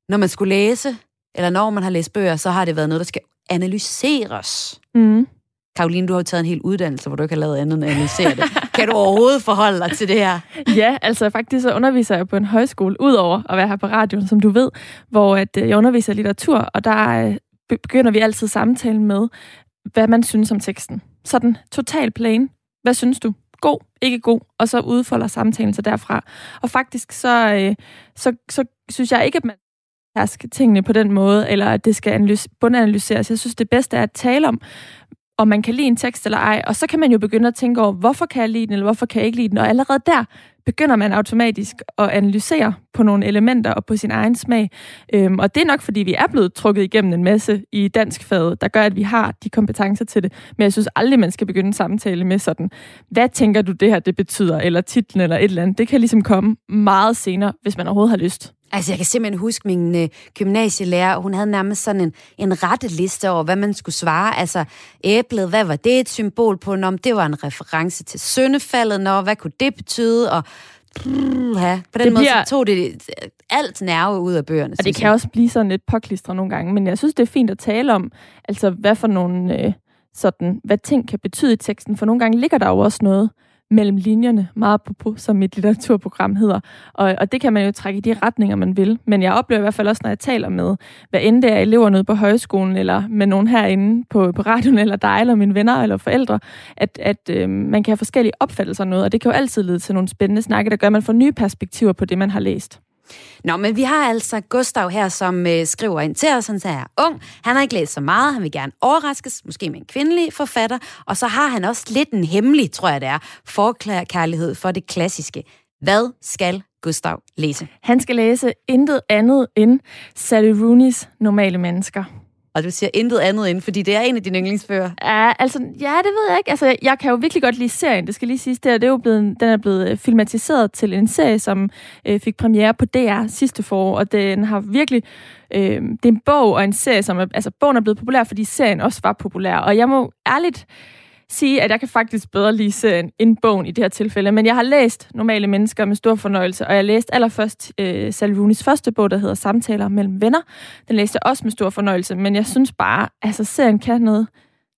[SPEAKER 1] når man skulle læse, eller når man har læst bøger, så har det været noget, der skal analyseres.
[SPEAKER 11] Mm.
[SPEAKER 1] Karoline, du har jo taget en hel uddannelse, hvor du ikke har lavet andet end at analysere det. Kan du overhovedet forholde dig til det her? [laughs]
[SPEAKER 11] Ja, altså faktisk så underviser jeg på en højskole, udover at være her på radioen, som du ved, hvor at, øh, jeg underviser litteratur, og der øh, begynder vi altid samtalen med, hvad man synes om teksten. Sådan total plain. Hvad synes du? God, ikke god, og så udfolder samtalen sig derfra. Og faktisk så, øh, så, så synes jeg ikke, at man skal tingene på den måde, eller at det skal analyse, bundanalyseres. Jeg synes, det bedste er at tale om, om man kan lide en tekst eller ej, og så kan man jo begynde at tænke over, hvorfor kan jeg lide den, eller hvorfor kan jeg ikke lide den, og allerede der begynder man automatisk at analysere på nogle elementer og på sin egen smag. Øhm, og det er nok, fordi vi er blevet trukket igennem en masse i dansk fag, der gør, at vi har de kompetencer til det. Men jeg synes aldrig, man skal begynde en samtale med sådan, hvad tænker du det her, det betyder, eller titlen, eller et eller andet. Det kan ligesom komme meget senere, hvis man overhovedet har lyst.
[SPEAKER 1] Altså, jeg kan simpelthen huske min øh, gymnasielærer, hun havde nærmest sådan en, en rette liste over, hvad man skulle svare. Altså, æblet, hvad var det et symbol på? Nå, det var en reference til søndefaldet. Nå, hvad kunne det betyde? Og ja, på den det måde bliver... så tog det alt nerve ud af bøgerne.
[SPEAKER 11] Og det kan jeg. også blive sådan lidt påklistret nogle gange, men jeg synes, det er fint at tale om, altså hvad for nogle, øh, sådan, hvad ting kan betyde i teksten, for nogle gange ligger der jo også noget, mellem linjerne, meget på, som mit litteraturprogram hedder. Og, og det kan man jo trække i de retninger, man vil. Men jeg oplever i hvert fald også, når jeg taler med, hvad end det er elever nede på højskolen, eller med nogen herinde på, på radioen, eller dig, eller mine venner, eller forældre, at, at øh, man kan have forskellige opfattelser af noget, og det kan jo altid lede til nogle spændende snakke, der gør, at man får nye perspektiver på det, man har læst.
[SPEAKER 1] Nå, men vi har altså Gustav her, som øh, skriver ind til os. Han er ung, han har ikke læst så meget, han vil gerne overraskes, måske med en kvindelig forfatter, og så har han også lidt en hemmelig, tror jeg det er, forkærlighed for det klassiske. Hvad skal Gustav læse?
[SPEAKER 11] Han skal læse intet andet end Sally Rooney's Normale Mennesker.
[SPEAKER 1] Og du siger intet andet end, fordi det er en af dine yndlingsbøger.
[SPEAKER 11] Ja, altså, ja, det ved jeg ikke. Altså, jeg kan jo virkelig godt lide serien, det skal lige siges. Det er, det er jo blevet, den er blevet øh, filmatiseret til en serie, som øh, fik premiere på DR sidste forår, og den har virkelig... Øh, det er en bog og en serie, som er... Altså, bogen er blevet populær, fordi serien også var populær. Og jeg må ærligt sige, at jeg kan faktisk bedre lide serien end bogen i det her tilfælde. Men jeg har læst Normale Mennesker med stor fornøjelse, og jeg læste allerførst øh, Sally Rooney's første bog, der hedder Samtaler mellem venner. Den læste jeg også med stor fornøjelse, men jeg synes bare, altså serien kan noget,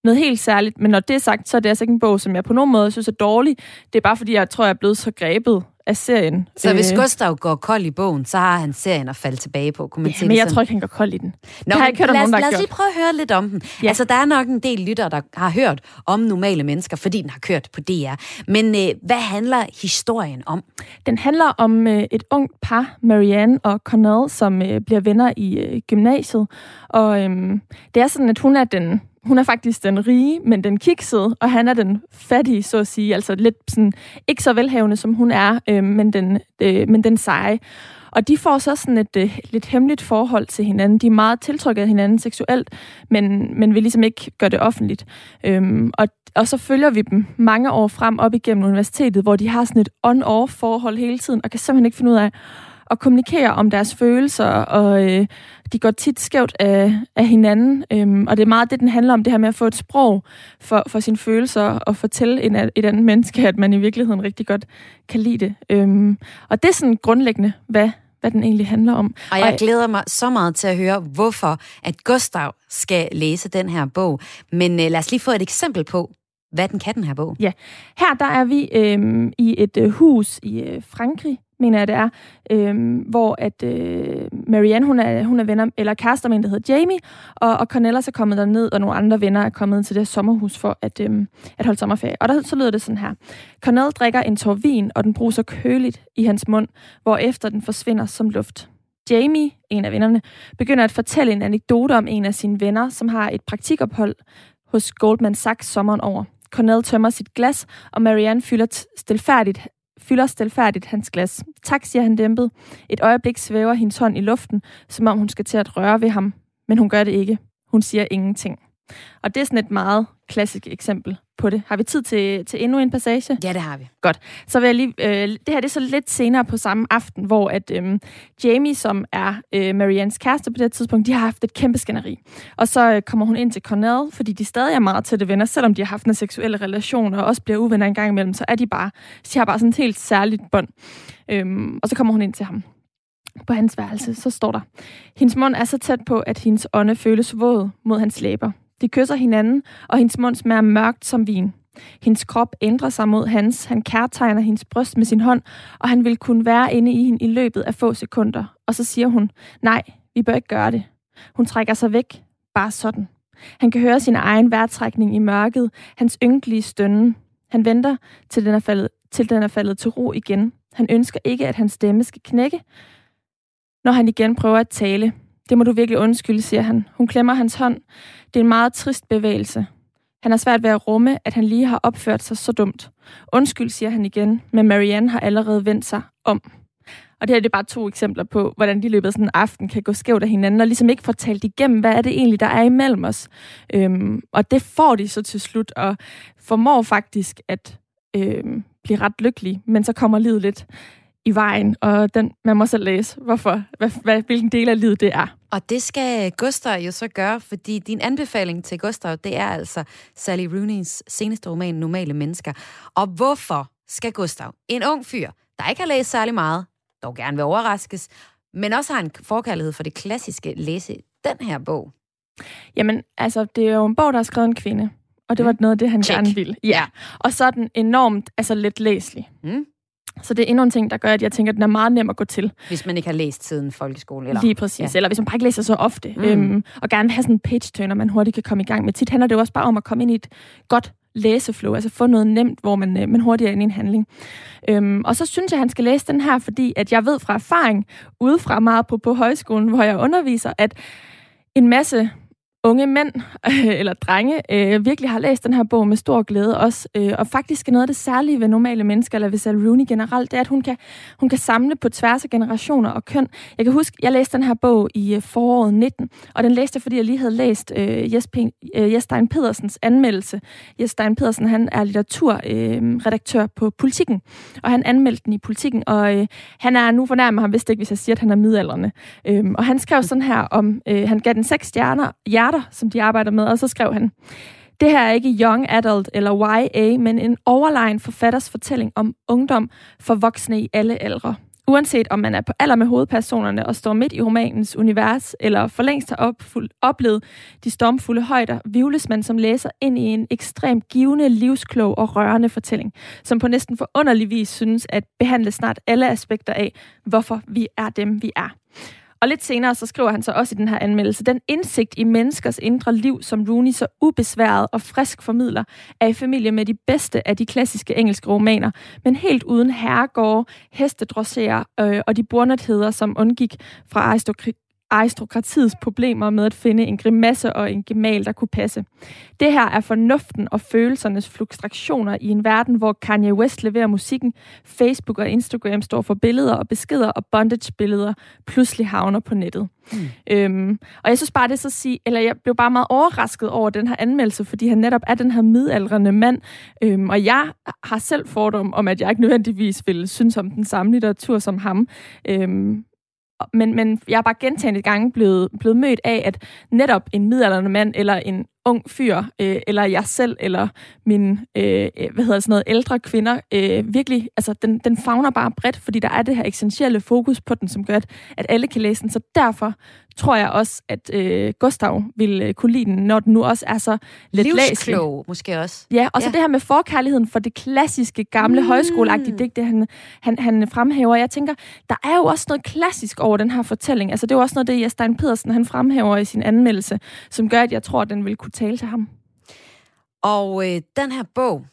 [SPEAKER 11] noget helt særligt. Men når det er sagt, så er det altså ikke en bog, som jeg på nogen måde synes er dårlig. Det er bare fordi, jeg tror, jeg er blevet så grebet af serien.
[SPEAKER 1] Så hvis øh. Gustav går kold i bogen, så har han serien at falde tilbage på, kunne man
[SPEAKER 11] ja, men jeg sådan. tror ikke, han går kold i den. Nå,
[SPEAKER 1] har jeg ikke hørt lad, om nogen, lad os lige prøve at høre lidt om den. Ja. Altså, der er nok en del lytter, der har hørt om normale mennesker, fordi den har kørt på DR. Men øh, hvad handler historien om?
[SPEAKER 11] Den handler om øh, et ungt par, Marianne og Cornell, som øh, bliver venner i øh, gymnasiet. Og øh, det er sådan, at hun er den hun er faktisk den rige, men den kiksede, og han er den fattige, så at sige. Altså lidt sådan, ikke så velhavende, som hun er, øh, men, den, øh, men den seje. Og de får så sådan et øh, lidt hemmeligt forhold til hinanden. De er meget tiltrukket af hinanden seksuelt, men, men vil ligesom ikke gøre det offentligt. Øhm, og, og så følger vi dem mange år frem op igennem universitetet, hvor de har sådan et on-off forhold hele tiden, og kan simpelthen ikke finde ud af, at kommunikere om deres følelser, og øh, de går tit skævt af, af hinanden. Øhm, og det er meget det, den handler om, det her med at få et sprog for, for sine følelser, og fortælle en, et andet menneske, at man i virkeligheden rigtig godt kan lide det. Øhm, og det er sådan grundlæggende, hvad, hvad den egentlig handler om.
[SPEAKER 1] Og jeg glæder mig så meget til at høre, hvorfor at Gustav skal læse den her bog. Men øh, lad os lige få et eksempel på, hvad den kan, den her bog.
[SPEAKER 11] Ja, her der er vi øh, i et øh, hus i øh, Frankrig, mener jeg det er, øh, hvor at øh, Marianne, hun er, hun er venner, eller kærester med en, der hedder Jamie, og, og Cornelis er kommet derned, og nogle andre venner er kommet til det sommerhus for at, øh, at holde sommerferie. Og der, så lyder det sådan her. Cornel drikker en tår vin, og den bruser køligt i hans mund, hvor efter den forsvinder som luft. Jamie, en af vennerne, begynder at fortælle en anekdote om en af sine venner, som har et praktikophold hos Goldman Sachs sommeren over. Cornell tømmer sit glas, og Marianne fylder stilfærdigt fylder stilfærdigt hans glas. Tak, siger han dæmpet. Et øjeblik svæver hendes hånd i luften, som om hun skal til at røre ved ham. Men hun gør det ikke. Hun siger ingenting. Og det er sådan et meget klassisk eksempel på det. Har vi tid til, til endnu en passage?
[SPEAKER 1] Ja, det har vi.
[SPEAKER 11] Godt. Så vil jeg lige, øh, det her det er så lidt senere på samme aften, hvor at øh, Jamie, som er øh, Mariannes kæreste på det her tidspunkt, de har haft et kæmpe skænderi. Og så øh, kommer hun ind til Cornell, fordi de stadig er meget tætte venner, selvom de har haft en seksuelle relation og også bliver uvenner en gang imellem, så er de bare, de har bare sådan et helt særligt bånd. Øhm, og så kommer hun ind til ham på hans værelse, så står der, hendes mund er så tæt på, at hendes ånde føles våd mod hans læber. De kysser hinanden, og hendes mund smager mørkt som vin. Hendes krop ændrer sig mod hans. Han kærtegner hendes bryst med sin hånd, og han vil kunne være inde i hende i løbet af få sekunder. Og så siger hun, nej, vi bør ikke gøre det. Hun trækker sig væk, bare sådan. Han kan høre sin egen vejrtrækning i mørket, hans ynkelige stønne. Han venter, til den, er faldet, til den er faldet til ro igen. Han ønsker ikke, at hans stemme skal knække, når han igen prøver at tale. Det må du virkelig undskylde, siger han. Hun klemmer hans hånd. Det er en meget trist bevægelse. Han har svært ved at rumme, at han lige har opført sig så dumt. Undskyld, siger han igen, men Marianne har allerede vendt sig om. Og det her det er bare to eksempler på, hvordan de i løbet af sådan en aften kan gå skævt af hinanden, og ligesom ikke få talt igennem, hvad er det egentlig, der er imellem os. Øhm, og det får de så til slut, og formår faktisk at øhm, blive ret lykkelige, men så kommer livet lidt i vejen, og den, man må selv læse, hvorfor, hvad, hvad, hvilken del af livet det er.
[SPEAKER 1] Og det skal Gustav jo så gøre, fordi din anbefaling til Gustav, det er altså Sally Rooney's seneste roman, Normale Mennesker. Og hvorfor skal Gustav, en ung fyr, der ikke har læst særlig meget, dog gerne vil overraskes, men også har en forkærlighed for det klassiske, læse den her bog?
[SPEAKER 11] Jamen, altså, det er jo en bog, der er skrevet en kvinde, og det var noget af det, han
[SPEAKER 1] Check.
[SPEAKER 11] gerne ville. Ja. Og så er den enormt altså, let læselig.
[SPEAKER 1] Mm.
[SPEAKER 11] Så det er endnu en ting, der gør, at jeg tænker, at den er meget nem at gå til.
[SPEAKER 1] Hvis man ikke har læst siden folkeskole. Eller?
[SPEAKER 11] Lige præcis.
[SPEAKER 1] Ja.
[SPEAKER 11] Eller hvis man bare ikke læser så ofte.
[SPEAKER 1] Mm.
[SPEAKER 11] Øhm, og gerne vil have sådan en page-turner, man hurtigt kan komme i gang med. Tit handler det jo også bare om at komme ind i et godt læseflow, altså få noget nemt, hvor man, øh, man hurtigt er inde i en handling. Øhm, og så synes jeg, at han skal læse den her, fordi at jeg ved fra erfaring, udefra meget på, på højskolen, hvor jeg underviser, at en masse unge mænd øh, eller drenge øh, virkelig har læst den her bog med stor glæde også. Øh, og faktisk er noget af det særlige ved normale mennesker, eller ved Sally Rooney generelt, det er, at hun kan, hun kan samle på tværs af generationer og køn. Jeg kan huske, jeg læste den her bog i øh, foråret 19, og den læste jeg, fordi jeg lige havde læst øh, Jes, P- øh, Jes Stein Pedersens anmeldelse. Jes Stein Pedersen, han er litteraturredaktør øh, redaktør på Politikken, og han anmeldte den i Politikken, og øh, han er nu fornærmet ham vist ikke, hvis jeg siger, at han er midalderne. Øh, og han skrev sådan her om, øh, han gav den seks stjerner, ja, hjerter, som de arbejder med, og så skrev han, det her er ikke young adult eller YA, men en overlegen forfatters fortælling om ungdom for voksne i alle aldre. Uanset om man er på alder med hovedpersonerne og står midt i romanens univers, eller for længst har opfuld, oplevet de stormfulde højder, vivles man som læser ind i en ekstremt givende, livsklog og rørende fortælling, som på næsten forunderlig vis synes at behandle snart alle aspekter af, hvorfor vi er dem, vi er. Og lidt senere så skriver han så også i den her anmeldelse, den indsigt i menneskers indre liv, som Rooney så ubesværet og frisk formidler, er i familie med de bedste af de klassiske engelske romaner, men helt uden herregårde, hestedrosserer øh, og de bornetheder, som undgik fra aristokri- aristokratiets problemer med at finde en grimasse og en gemal, der kunne passe. Det her er fornuften og følelsernes flukstraktioner i en verden, hvor Kanye West leverer musikken, Facebook og Instagram står for billeder og beskeder, og bondage-billeder pludselig havner på nettet. Mm. Øhm, og jeg synes bare, det er så sige, eller jeg blev bare meget overrasket over den her anmeldelse, fordi han netop er den her midaldrende mand, øhm, og jeg har selv fordom om, at jeg ikke nødvendigvis ville synes om den samme litteratur som ham. Øhm, men, men jeg er bare gentagende gange blevet, blevet mødt af, at netop en midaldrende mand, eller en ung fyr, øh, eller jeg selv, eller min, øh, øh hvad hedder sådan noget, ældre kvinder, øh, virkelig, altså den, den fagner bare bredt, fordi der er det her essentielle fokus på den, som gør, at, at alle kan læse den. Så derfor tror jeg også, at øh, Gustav vil øh, kunne lide den, når den nu også er så læselig.
[SPEAKER 1] Livsklog, måske også.
[SPEAKER 11] Ja, og så
[SPEAKER 1] Ja.
[SPEAKER 11] det her med forkærligheden for det klassiske, gamle, mm. højskoleagtige digt, det han, han, han fremhæver. Jeg tænker, der er jo også noget klassisk over den her fortælling. Altså, det er jo også noget, det Jes Stein Pedersen han fremhæver i sin anmeldelse, som gør, at jeg tror, at den vil kunne tale til ham.
[SPEAKER 1] Og øh, den her bog,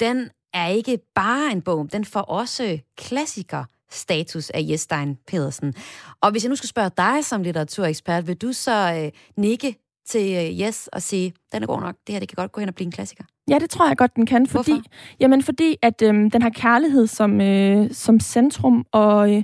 [SPEAKER 1] den er ikke bare en bog, den får også klassiker status af Jes Stein Pedersen. Og hvis jeg nu skal spørge dig som litteraturekspert, vil du så øh, nikke til øh, Jes og sige, den er god nok, det her det kan godt gå hen og blive en klassiker?
[SPEAKER 11] Ja, det tror jeg godt, den kan, fordi,
[SPEAKER 1] Hvorfor?
[SPEAKER 11] jamen, fordi at øhm, den har kærlighed som, øh, som centrum, og, øh,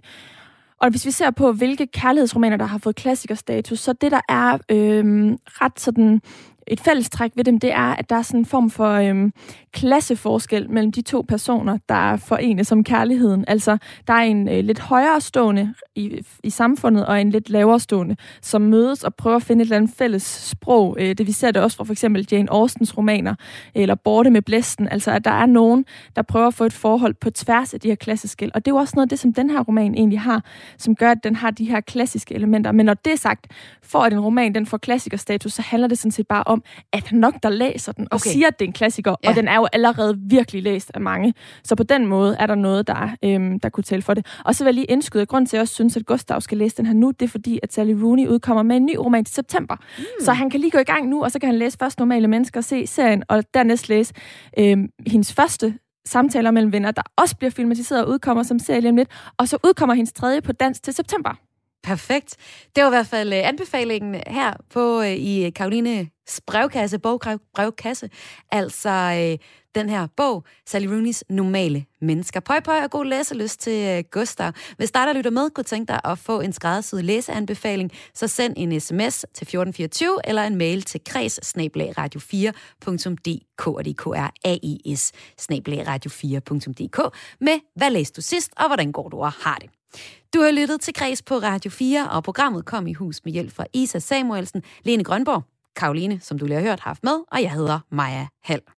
[SPEAKER 11] og hvis vi ser på, hvilke kærlighedsromaner, der har fået klassikerstatus, så det, der er øh, ret sådan et fællestræk ved dem, det er, at der er sådan en form for øhm, klasseforskel mellem de to personer, der forenes som kærligheden. Altså, der er en øh, lidt højere stående i, i samfundet, og en lidt lavere stående, som mødes og prøver at finde et eller andet fælles sprog. Øh, det vi ser det også fra for eksempel Jane Austens romaner, eller Borte med blæsten. Altså, at der er nogen, der prøver at få et forhold på tværs af de her klasseskæld. Og det er jo også noget af det, som den her roman egentlig har, som gør, at den har de her klassiske elementer. Men når det er sagt, for at en roman den får klassikerstatus, så handler det sådan set bare om, om, at der nok der læser den, og
[SPEAKER 1] Okay.
[SPEAKER 11] siger, at det er en klassiker,
[SPEAKER 1] Ja.
[SPEAKER 11] og den er jo allerede virkelig læst af mange. Så på den måde er der noget, der, øhm, der kunne tælle for det. Og så vil jeg lige indskyde, grund til, at jeg også synes, at Gustav skal læse den her nu, det er fordi, at Sally Rooney udkommer med en ny roman til september. Mm. Så han kan lige gå i gang nu, og så kan han læse først Normale Mennesker og se serien, og dernæst læse øhm, hendes første samtaler mellem venner, der også bliver filmatiseret og udkommer som serie lige om lidt. Og så udkommer hendes tredje på dansk til september.
[SPEAKER 1] Perfekt. Det var i hvert fald øh, anbefalingen her på øh, i øh, Karolines brevkasse, bogbrevkasse. Altså den her bog, Sally Rooney's Normale Mennesker. Pøj, pøj og god læselyst til Gustav. Hvis dig, der lytter med, kunne tænke dig at få en skræddersyet læseanbefaling, så send en sms til 1424 eller en mail til kreds radio4.dk og det er AIS radio4.dk med, hvad læste du sidst, og hvordan går du og har det. Du har lyttet til Græs på Radio 4, og programmet kom i hus med hjælp fra Isa Samuelsen, Lene Grønborg, Karoline, som du lige har hørt, haft med, og jeg hedder Maja Hall.